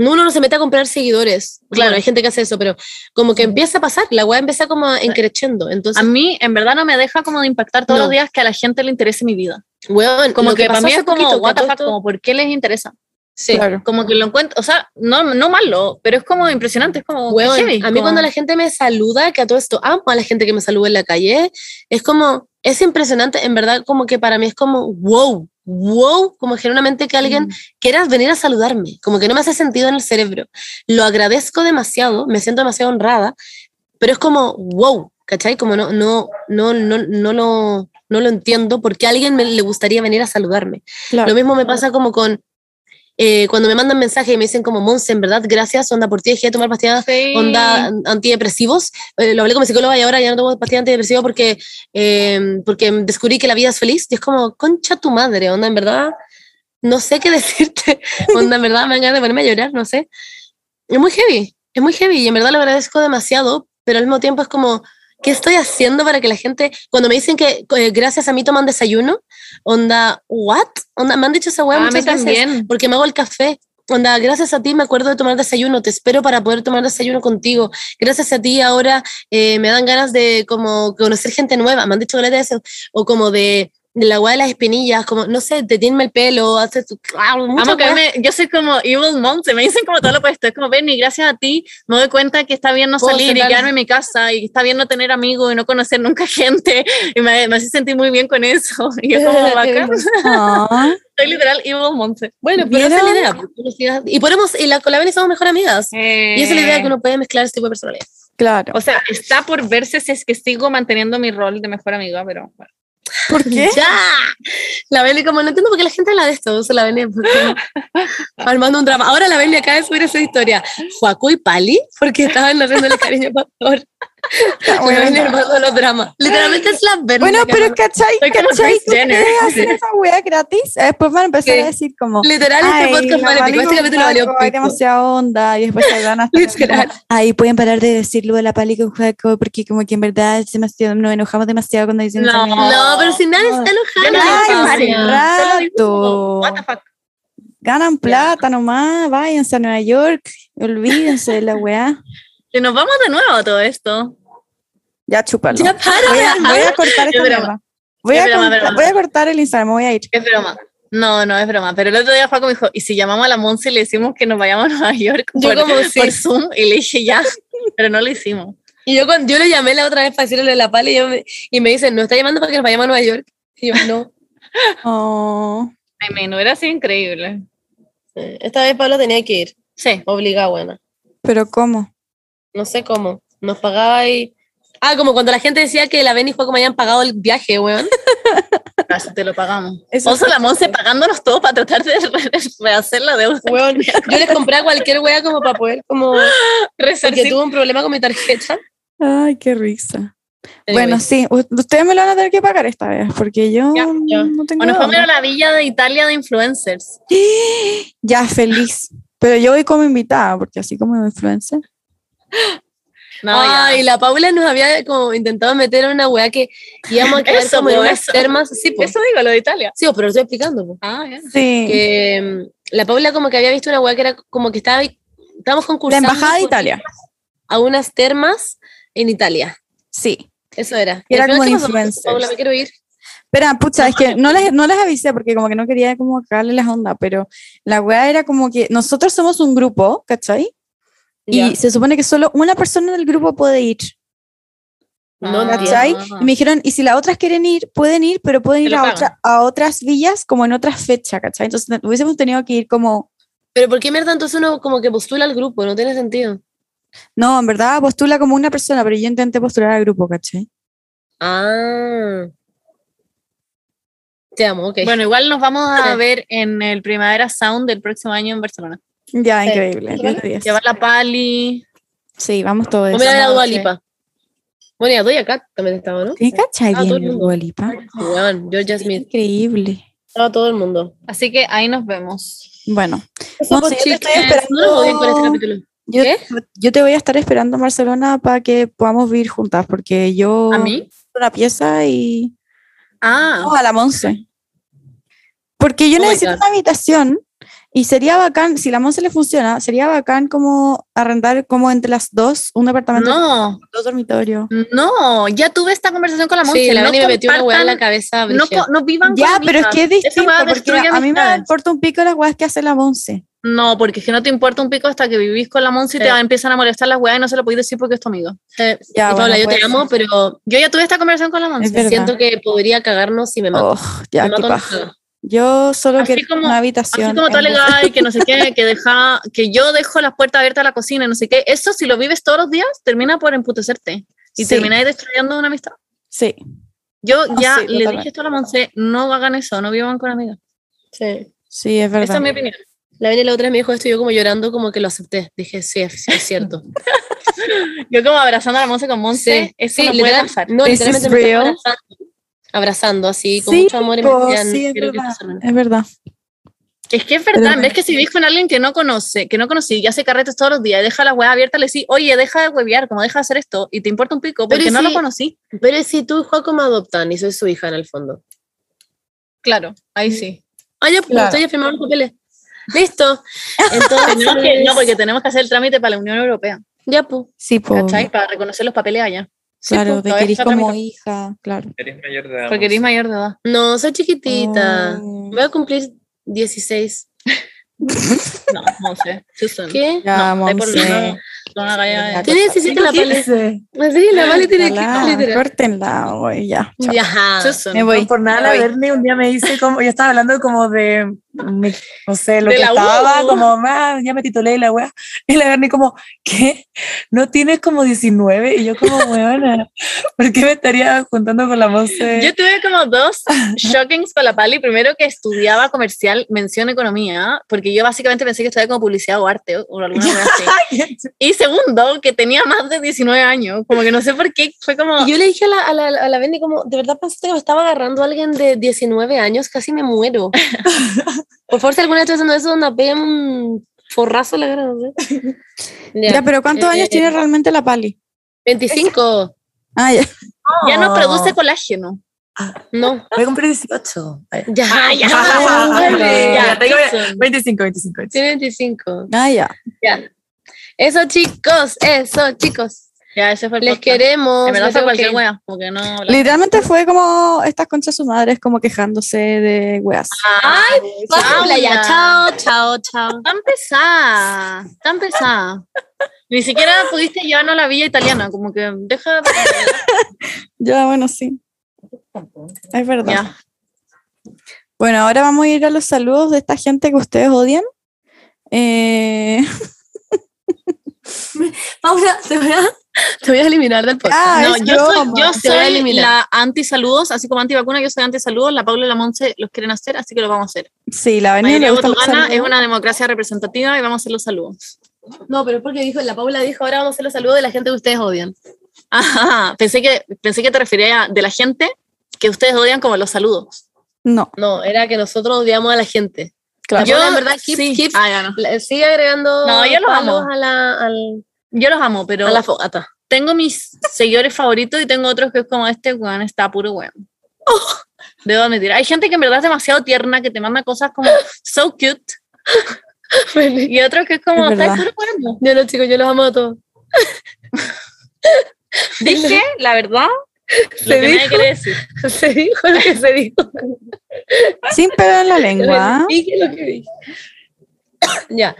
no, Uno no se mete a comprar seguidores. Claro, hay gente que hace eso, pero como que empieza a pasar, la weá empieza como a encrechendo. Entonces, A mí, en verdad, no me deja como de impactar todos No. los días que a la gente le interese mi vida. weón, Como lo que, para mí es como, poquito, que what the fuck, como, ¿por qué les interesa? Sí. Claro. Como que lo encuentro, o sea, no, no malo, pero es como impresionante, es como Weón, heavy, a mí como- cuando la gente me saluda, que a todo esto amo a la gente que me saluda en la calle, es como, es impresionante, en verdad como que para mí es como, wow, wow, como genuinamente que alguien Mm. quiera venir a saludarme, como que no me hace sentido en el cerebro. Lo agradezco demasiado, me siento demasiado honrada, pero es como, wow, ¿cachai? Como no, no, no, no, no, lo, no lo entiendo porque a alguien me, le gustaría venir a saludarme. Claro. Lo mismo me pasa como con eh, cuando me mandan mensajes y me dicen como, Monse, en verdad, gracias, onda, por ti dejé de tomar pastillas Sí. onda an- antidepresivos. Eh, lo hablé con mi psicóloga y ahora ya no tomo pastillas antidepresivos porque, eh, porque descubrí que la vida es feliz. Y es como, concha tu madre, onda, en verdad, no sé qué decirte. onda, en verdad, me dan ganas de ponerme a llorar, no sé. Es muy heavy, es muy heavy y en verdad lo agradezco demasiado, pero al mismo tiempo es como, ¿qué estoy haciendo para que la gente, cuando me dicen que eh, gracias a mí toman desayuno, onda, ¿what? Onda, me han dicho esa hueá Ah, muchas veces también. porque me hago el café. Onda, gracias a ti me acuerdo de tomar desayuno, te espero para poder tomar desayuno contigo. Gracias a ti ahora eh, me dan ganas de como conocer gente nueva, me han dicho eso, o como de la hueá de las espinillas, como, no sé, te tienme el pelo, haces tu... ah, muchas Amo que me- yo soy como Evil Mom, se me dicen como todo lo opuesto. Es como, Benny, gracias a ti me doy cuenta que está bien no Puedo salir y quedarme en mi casa y está bien no tener amigos y no conocer nunca gente. Y me, me hace sentir muy bien con eso. Y es como bacán. Ah, Soy literal Evil Monse. Bueno, pero esa es la ¿Vieron? idea. pues, Y podemos, y la, con la Beni somos mejor amigas. Y esa es la idea Eh. que uno puede mezclar este tipo de personalidad. claro. O sea, está por verse si es que sigo manteniendo mi rol de mejor amiga, pero bueno. ¿Por qué? ¡Ya! La Beni, como no entiendo por qué la gente habla de esto. Usa la porque- armando un drama. Ahora la Beni acaba de subir esa historia. Juaco y Pali, porque estaban haciéndole cariño a Pastor. La Beni armando los dramas. Literalmente es la Beni. Bueno, pero ¿cachai? Soy ¿Cachai? Tú quieres hacer esa wea gratis. eh, Después van a empezar ¿Qué? a decir como. Literal, este podcast vale pico. Este capítulo valió Juaco, Hay pico. demasiada onda y después se van a Ahí pueden parar de decirlo de la pali con Juaco porque como que en verdad es demasiado, nos enojamos demasiado cuando dicen No. No, pero si nadie está enojado. no Ay, rato. como, what the fuck. Ganan plata nomás, váyanse a Nueva York, olvídense de la weá. Y nos vamos de nuevo a todo esto. Ya chúpalo. Ya para. Voy a, voy a cortar esta Es broma. Voy Es a, broma, cortar- broma. voy a cortar el Instagram, me voy a ir. Es broma. No, no es broma. Pero el otro día Juaco me dijo, ¿y si llamamos a la Monse y le decimos que nos vayamos a Nueva York Yo por, como sí. por Zoom? Y le dije, ya. Pero no lo hicimos. Y yo, cuando, yo le llamé la otra vez para decirle lo de la Pali y, yo me, y me dicen, ¿no está llamando para que nos vayamos a Nueva York? Y yo, no. Oh, Ay, me no hubiera sido increíble. Esta vez Pablo tenía que ir, Sí. obligada, buena. pero ¿cómo? No sé cómo. Nos pagaba y... Ah, como cuando la gente decía que la Beni fue como hayan pagado el viaje, weón. Casi te lo pagamos. Eso Oso la Monse pagándonos todo para tratar de re- rehacer la deuda. Weón, yo les compré a cualquier wea como para poder como... Porque Resarcir. tuve un problema con mi tarjeta. Ay, qué risa. Anyway, Bueno, sí, ustedes me lo van a tener que pagar esta vez, porque yo Ya, ya. no tengo O nos fuimos dónde. a la villa de Italia de influencers. Ya, feliz. Pero yo voy como invitada, porque así como influencer. No, ya. Ay, la Paula nos había como intentado meter en una wea que íbamos a quedar Eso, como en po, unas termas. Sí, pues. Eso digo, lo de Italia. Sí, po, pero lo estoy explicando. po. Ah, ya. Sí. que mm, la Paula como que había visto una weá que era como que estaba estábamos La concursando Embajada de Italia. a unas termas en Italia Sí. eso era Era Y al como influencers. Paula me quiero ir Espera, pucha, es que no les, no les avisé porque como que no quería como cagarle las ondas, pero la weá era como que nosotros somos un grupo, ¿cachai? Y se supone que solo una persona del grupo puede ir, no Ah. ¿cachai? Y me dijeron, y si las otras quieren ir, pueden ir, pero pueden ir a, otra, a otras villas como en otras fechas, ¿cachai? Entonces hubiésemos tenido que ir como, pero ¿por qué mierda entonces uno como que postula al grupo? no tiene sentido no, en verdad postula como una persona, pero yo intenté postular al grupo, ¿cachai? ah te amo ok Bueno, igual nos vamos a ver en el Primavera Sound del próximo año en Barcelona. Ya, Sí. increíble. 10 de 10. Llevar la Pali. Sí, vamos todos. Vamos a ir a ver a Esa Dua noche. Lipa bueno y a Doja Cat también estaba ¿no? ¿Qué cachai Ah, todo bien, mundo. Dua Lipa? Weón, Georgia Smith Increíble. estaba todo el mundo Así que ahí nos vemos. Bueno, eso No, sí, yo te estoy esperando no nos odien con este capítulo yo, ¿Qué? yo te voy a estar esperando en Barcelona para que podamos vivir juntas, porque yo ¿A mí? una pieza y Ah, no, a la Monse. Porque yo Oh necesito una habitación y sería bacán, si la Monse le funciona, sería bacán como arrendar como entre las dos un departamento no, dos dormitorios. no, ya tuve esta conversación con la Monse. sí la no me metió una weá en la cabeza No, no vivan Ya, con pero es que es distinto, porque a mí me importa un pico las weas que hace la Monse. No, porque es que no te importa un pico hasta que vivís con la Monse y Sí. te empiezan a molestar las weas y no se lo podéis decir porque es tu amigo. Eh, Ya, y Paula bueno, yo te puede amo ser. pero Yo ya tuve esta conversación con la Es Monse. verdad. siento que podría cagarnos si me mato Oh, ya, me qué mato. Yo solo Así quiero como- una habitación. Así como bus- legal, que no sé qué, que deja, que yo dejo las puertas abiertas a la cocina, no sé qué. Eso, si lo vives todos los días, termina por emputecerte y Sí. termináis destruyendo una amistad. Sí. Yo Ah, ya sí, le totalmente. dije esto a la Monse, no hagan eso, no vivan con amigas. Sí. Sí, es Esa verdad. es mi opinión. La Beni la otra vez me dijo esto y yo como llorando, como que lo acepté. Dije, sí, es, es cierto. Yo como abrazando a la Monse con Monse, Sí, eso sí, no puede literal- pasar. No, This literalmente me real. abrazando, abrazando así, con Sí, mucho amor y decían, sí, es quiero que verdad. termine. Es verdad. Es que es Pero verdad, bueno. ves que si vives con alguien que no conoce, que no conocí y hace carretes todos los días, y deja la web abierta, le decís, oye, deja de huevear, como deja de hacer esto, y te importa un pico, Pero porque no si- lo conocí. Pero si tú y Juaco me adoptan y soy su hija en el fondo. Claro, ahí sí. Ah, ya, pues Claro. estoy ya firmando los papeles. Listo. Entonces, que- no, porque tenemos que hacer el trámite para la Unión Europea, ya, pues. Sí, ¿cachai? Para reconocer los papeles allá. Sí, claro, pues, de que eres como hija, claro. Eres mayor de edad. Porque eres Monse. mayor de edad. No, soy chiquitita. Oh. Voy a cumplir 16. No, no sé. Susan. ¿Qué? Ya, No, Monse. no- no Tiene 17 la Pale. Sí. La Pale tiene Ojalá, 15, literal. Córtenla, güey, ya. chao. Ya. Me voy. No por nada, la. Bernie un día me dice como, yo estaba hablando como de, no sé, lo De que la U. estaba, como, "Ma, ya me titulé y la weá. Y la Bernie como, ¿qué? ¿No tienes como 19? Y yo como, weona, ¿por qué me estaría juntando con la Monse? Yo tuve como dos shockings con la Pali. Primero que estudiaba comercial, mención economía, porque yo básicamente pensé que estudiaba como publicidad o arte o, o alguna cosa así. Y segundo, que tenía más de 19 años. Como que no sé por qué, fue como... Y yo le dije a la, a la, a la Benny como, ¿de verdad pensaste que me estaba agarrando a alguien de 19 años? Casi me muero. Por favor, si alguna vez estás haciendo eso, una pega un forrazo la cara. no sé. Ya, pero ¿cuántos Eh, años tiene realmente la Pali? 25. Ah, ya. Ya no Oh. produce colágeno. No. Voy a cumplir 18. Ay. Ya, Ah, ya. Ah, vale. Ya, Ya, tengo Susan. 25, 25. 25. Tiene 25. Ah, ya. Ya. Eso, chicos, eso, chicos. Ya, ese fue el Les podcast. queremos. En verdad me fue tengo cualquier wea, porque no... Literalmente fue como estas conchas sus madres como quejándose de weas. Ay, Paula, ya, Paula. chao, chao, chao. Tan pesada, tan pesada. Ni siquiera pudiste llevarnos a la villa italiana, como que deja... Ya, bueno, sí. Es verdad. Ya. Bueno, ahora vamos a ir a los saludos de esta gente que ustedes odian. Eh, Paula, te voy a, te voy a eliminar del podcast. Ah, No, yo soy, yo soy eliminar. la anti-saludos, así como anti-vacuna, yo soy anti-saludos. La Paula y la Monse los quieren hacer, así que lo vamos a hacer. sí, la avenida le gusta es una democracia representativa y vamos a hacer los saludos. No, pero es porque dijo, la Paula dijo, ahora vamos a hacer los saludos de la gente que ustedes odian. Ajá, pensé que, pensé que te refería a de la gente que ustedes odian como los saludos. No, No, era que nosotros odiamos a la gente. Claro. Yo, en verdad, keep- sí. keep- Ah, ya no. La- Sigue agregando No, yo los amo. a la, al- Yo los amo, pero a la fogata. tengo mis seguidores favoritos y tengo otros que es como este weón está puro weón. Debo admitir. Hay gente que en verdad es demasiado tierna, que te manda cosas como so cute. y otros que es como, Es está puro weón. Yo no, chicos, yo los amo a todos. Dije, la verdad, lo Se que dijo. decir. Se dijo lo que se dijo. Sin pedo en la lengua. Dije lo que dije. ya.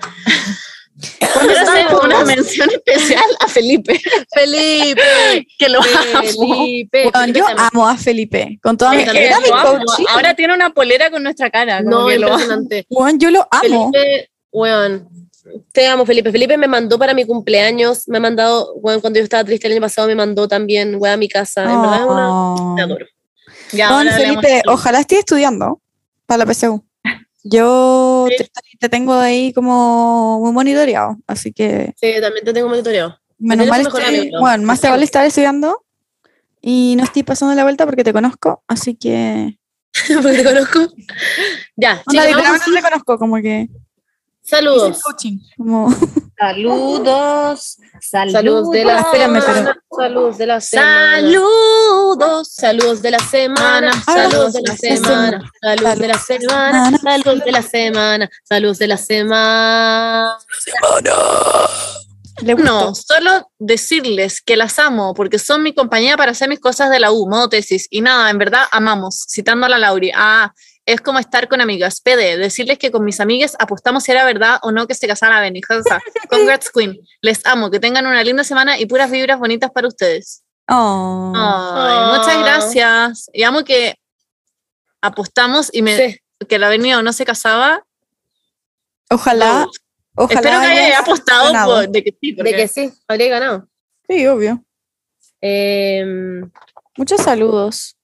Quiero hacer una mención especial a Felipe, Felipe. que lo amo. Felipe. Bueno, yo amo a Felipe. Con toda mi era mi lo amo. coach. Ahora tiene una polera con nuestra cara. como No, que lo amo. impresionante. Bueno, yo lo amo. Felipe, weón. Te amo, Felipe. Felipe me mandó para mi cumpleaños. Me ha mandado, weón, cuando yo estaba triste el año pasado, me mandó también, weón, a mi casa. En verdad una. Oh. Te adoro. Ya, Bueno, hablemos Felipe, ojalá estés estudiando para la PSU. Yo Sí. te, te tengo ahí como muy monitoreado, así que Sí, también te tengo monitoreado. menos mal, estoy- amigo. bueno, más te vale estar estudiando y no estoy pasando la vuelta porque te conozco, así que Porque te conozco. Ya, chicos, vamos literalmente te conozco, como que Saludos. como Saludos, Saludos de la semana. Saludos de la semana. Saludos. Saludos de la semana. Saludos de la semana. Saludos de la semana. Saludos de la semana. Saludos de la semana. No, solo decirles que las amo porque son mi compañía para hacer mis cosas de la U, modo tesis. Y nada, en verdad amamos, citando a la Lauri. Ah, es como estar con amigas. PD, decirles que con mis amigas apostamos si era verdad o no que se casara la Benny. Congrats, Queen. Les amo, que tengan una linda semana y puras vibras bonitas para ustedes. Oh. Ay. Muchas gracias. Y amo que apostamos y me Sí. que la Benio no se casaba, Ojalá, ojalá. espero que haya apostado por- de que sí. De que sí, habría ganado. Sí, obvio. Em, Muchos saludos.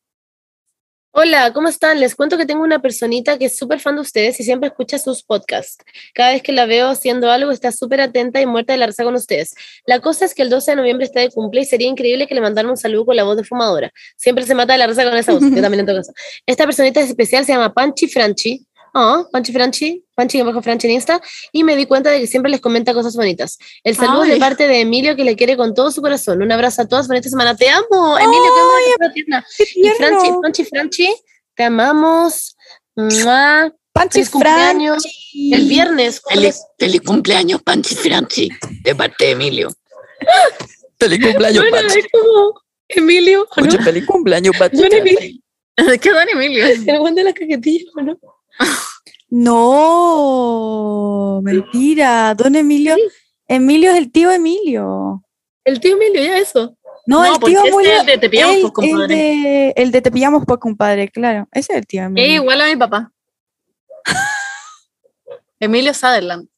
Hola, ¿cómo están? Les cuento que tengo una personita que es súper fan de ustedes y siempre escucha sus podcasts. Cada vez que la veo haciendo algo está súper atenta y muerta de la risa con ustedes. La cosa es que el 12 de noviembre está de cumple y sería increíble que le mandaran un saludo con la voz de fumadora. Siempre se mata de la risa con esa voz. Yo también en todo caso. Esta personita especial se llama Panchi Franchi. Oh, Panchi Franchi, Panchi bajo Franchi en Insta, y me di cuenta de que siempre les comenta cosas bonitas. El saludo es Ay. de parte de Emilio que le quiere con todo su corazón. Un abrazo a todos, bonita semana. Te amo, Emilio, qué tierna. ¡Qué Y Franchi, Franchi, Franchi, te amamos. ¡Mua! Panchi feliz cumpleaños. Franchi. El viernes. Feliz, feliz cumpleaños, Panchi Franchi, de parte de Emilio. feliz cumpleaños, Bueno, Panchi. es como Emilio, ¿o ¿no? Mucho feliz cumpleaños, Panchi. Don Emilio. ¿Qué don Emilio? El buen de la cajetilla, ¿o ¿no? No, mentira. Don Emilio. Emilio es el tío Emilio. El tío Emilio, ya eso. No, No, el tío Emilio. es el de Te Pillamos, el- pues, compadre. El de, el de Te pillamos por compadre, claro. Ese es el tío Es Emilio. igual a mi papá. Emilio Sutherland.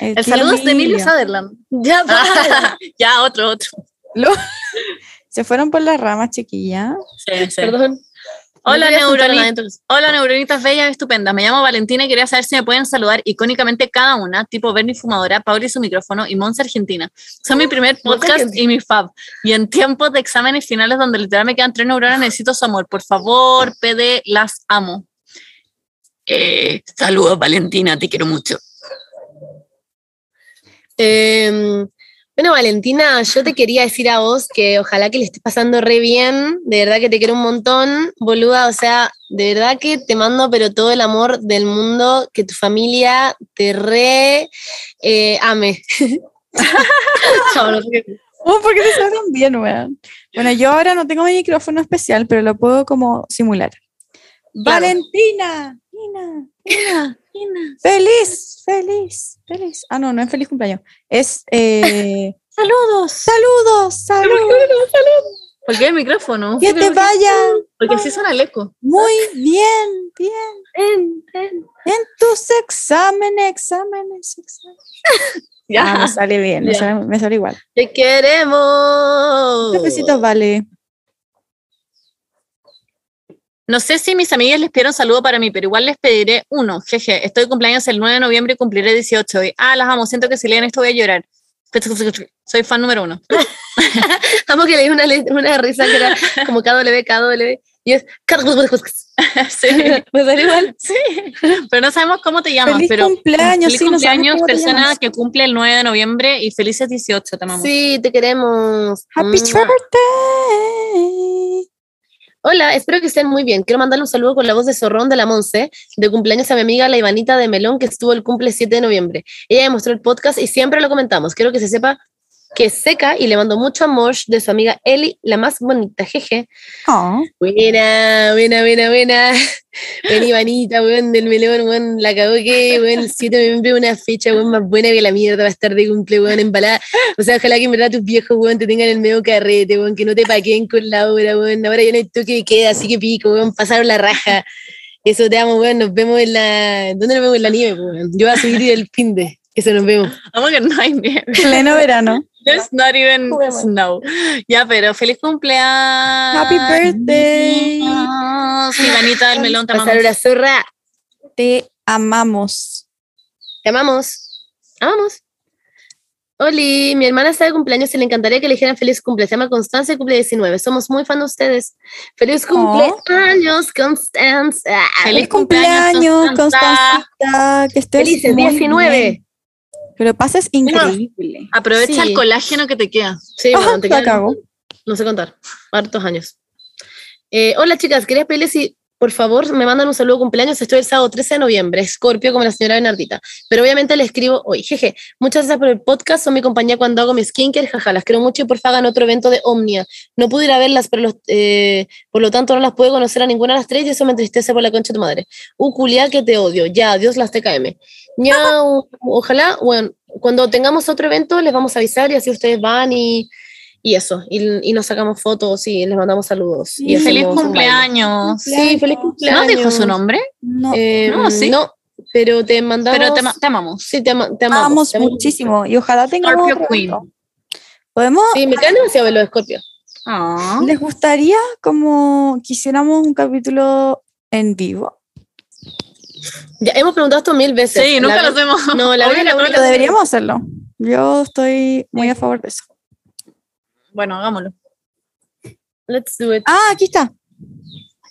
El saludo es de Emilio Sutherland. Ya, para. ya, otro, otro. Lo- Se fueron por las ramas, chiquilla. Sí, sí. Perdón. Hola, No quería asustar a nadie, neuroni- entonces. Hola, neuronitas bellas, estupendas. Me llamo Valentina y quería saber si me pueden saludar icónicamente cada una, tipo Bernie Fumadora, Pauli su micrófono y Monza Argentina. Son mi primer Monza podcast y mi fab. Y en tiempos de exámenes finales donde literal me quedan tres neuronas, necesito su amor. Por favor, PD, las amo. Eh, saludos, Valentina, te quiero mucho. Em, bueno, Valentina, yo te quería decir a vos que ojalá que le estés pasando re bien, de verdad que te quiero un montón, boluda, o sea, de verdad que te mando pero todo el amor del mundo, que tu familia te re eh, ame. Oh, ¿Por qué te suenan bien, weón? Bueno, yo ahora no tengo mi micrófono especial, pero lo puedo como simular. Valentina, Tina, Tina, Tina. Feliz, feliz, feliz. Ah, no, no es feliz cumpleaños. Es eh, Saludos. saludos, saludos. ¿Por qué el micrófono? Que te vayan Porque así suena el eco. muy bien, bien. En tus exámenes, exámenes, exámenes. Ah, me sale bien, me Ya. sale, me sale igual. Te queremos. Besitos, vale. No sé si mis amigas les pidieron saludo para mí, pero igual les pediré uno. Jeje, estoy de cumpleaños el 9 de noviembre y cumpliré 18 hoy. Ah, las amo, siento que si leen esto voy a llorar. Soy fan número uno. Amo que le di una, una risa que era como KW, KW, y es... sí, Me sale igual. sí. Pero no sabemos cómo te llamas. Feliz pero cumpleaños, feliz sí, no cumpleaños, te persona que cumple el 9 de noviembre y felices 18, te amamos. Sí, te queremos. Happy Mua. birthday. Hola, espero que estén muy bien. Quiero mandarle un saludo con la voz de Zorrón de la Monse, de cumpleaños a mi amiga la Ivanita de Melón, que estuvo el cumple 7 de noviembre. Ella me mostró el podcast y siempre lo comentamos. Quiero que se sepa que es seca y le mando mucho amor de su amiga Eli, la más bonita, jeje. Oh, Buena, buena, buena, buena. Ven Ivanita, weón, del melón, weón, la cagó que, weón, el 7 de noviembre una fecha, weón, más buena que la mierda va a estar de cumple, weón, embalada. O sea, ojalá que en verdad tus viejos, weón, te tengan el medio carrete, weón, que no te paquen con la hora, weón. Ahora ya no hay toque de queda, así que pico, weón, pasaron la raja. Eso te amo, weón, nos vemos en la... ¿Dónde nos vemos en la nieve, weón? Yo voy a subir el fin de... Eso nos vemos. Vamos que no hay nieve. pleno verano. It's not even Juguemos. snow. Ya, pero feliz cumpleaños. Happy birthday. Sí, Vanita del melón, te Pasar amamos. una zorra. Te amamos. Te amamos. Amamos. Oli, mi hermana está de cumpleaños y le encantaría que le dijeran feliz cumple. Se llama Constanza y cumple 19. Somos muy fan de ustedes. Feliz cumpleaños, Constanza. Feliz cumpleaños, Constancita. Que estés Feliz el muy 19. bien. Que lo pases increíble. Aprovecha Sí. el colágeno que te queda. Sí, bueno, te quedan- cago. No sé contar. Hartos años. Eh, hola, chicas. Quería pedirles si, por favor, me mandan un saludo de cumpleaños. Estoy el sábado 13 de noviembre. Escorpio, como la señora Bernardita. Pero obviamente le escribo hoy. Jeje. Muchas gracias por el podcast. Son mi compañía cuando hago mi skincare. Jaja, las quiero mucho y por favor hagan otro evento de Omnia. No pude ir a verlas, pero los, eh, por lo tanto no las puedo conocer a ninguna de las tres y eso me entristece por la concha de tu madre. Uh, culia, que te odio. Ya, adiós las TKM. Ya, ojalá, bueno, cuando tengamos otro evento les vamos a avisar y así ustedes van y, Y eso, y, y nos sacamos fotos y les mandamos saludos. y Sí. Feliz cumpleaños. Sí, feliz ¿No cumpleaños. dijo su nombre? No, Eh, No, sí. No, pero te mandamos. Pero te, ma- te amamos. Sí, te, ama- te amamos. amamos te amamos. muchísimo y ojalá tengamos Scorpio Queen. evento. ¿Podemos? Sí, me caen demasiado ver los escorpios. Ah. ¿Les gustaría como quisiéramos un capítulo en vivo? Ya hemos preguntado esto mil veces. Sí, nunca La- lo hacemos. No, la Obvio que la única- Pero deberíamos hacerlo. Yo estoy muy a favor de eso. Bueno, hagámoslo. Let's do it. Ah, aquí está.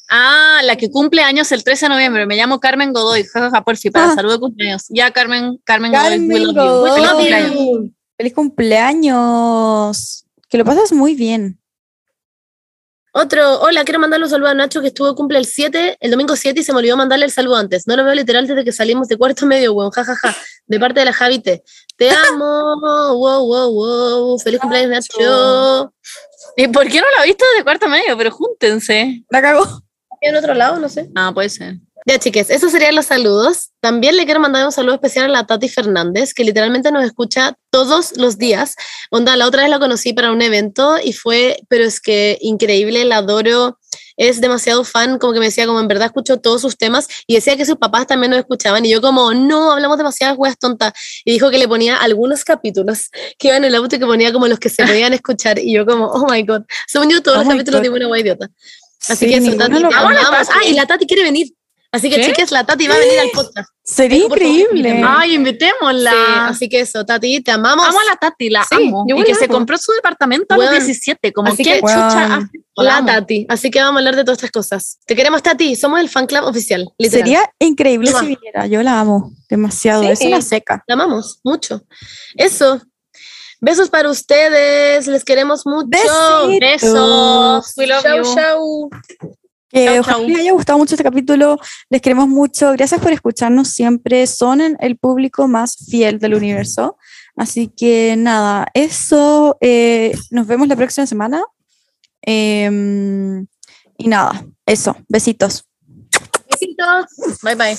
Ah, la que cumple años el 13 de noviembre. Me llamo Carmen Godoy. Jajaja, porfi, para Ah. saludo de cumpleaños. Ya, Carmen, Carmen, Carmen Godoy. Feliz cumpleaños. Feliz cumpleaños. Que lo pases muy bien. Otro, hola, quiero mandarle un saludo a Nacho que estuvo cumple el 7, el domingo 7 y se me olvidó mandarle el saludo antes. No lo veo literal desde que salimos de cuarto medio, weón, jajaja. De parte de la Javite. Te amo, wow, wow, wow. Feliz cumpleaños, Nacho. ¿Y por qué no la he visto de cuarto medio? Pero júntense. La cagó. En otro lado, no sé. Ah, puede ser. Ya, chiques, esos serían los saludos. También le quiero mandar un saludo especial a la Tati Fernández, que literalmente nos escucha todos los días. Onda, la otra vez la conocí para un evento y fue, pero es que increíble, la adoro. Es demasiado fan, como que me decía, como en verdad escucho todos sus temas y decía que sus papás también nos escuchaban. Y yo, como, no, hablamos demasiadas weas tontas. Y dijo que le ponía algunos capítulos que iban en el auto y que ponía como los que se podían escuchar. Y yo, como, oh my god. Según yo, todos Oh los capítulos de una wea idiota. Así Sí, que eso, Tati, te amamos. Ah, y la Tati quiere venir. Así que, ¿Qué? chiques, la Tati va a venir al podcast. Sería increíble. Ay, invitémosla. Sí, así que eso, Tati, te amamos. Amo a la Tati, la Sí, amo. Y que se compró su departamento a los Weón. 17. Como Así que que- chucha. La. Tati. Así que vamos a hablar de todas estas cosas. Te queremos, Tati. Somos el fan club oficial. Literal. Sería increíble si viniera. Yo la amo demasiado. Sí. Es una seca. La amamos mucho. Eso. Besos para ustedes. Les queremos mucho. Besitos. Besos. We love Chau, you. chau. Que Chau, ojalá chau. les haya gustado mucho este capítulo. Les queremos mucho. Gracias por escucharnos siempre. Son el público más fiel del universo. Así que nada, eso. eh, nos vemos la próxima semana. Em, y nada, eso. Besitos. Besitos. Bye bye.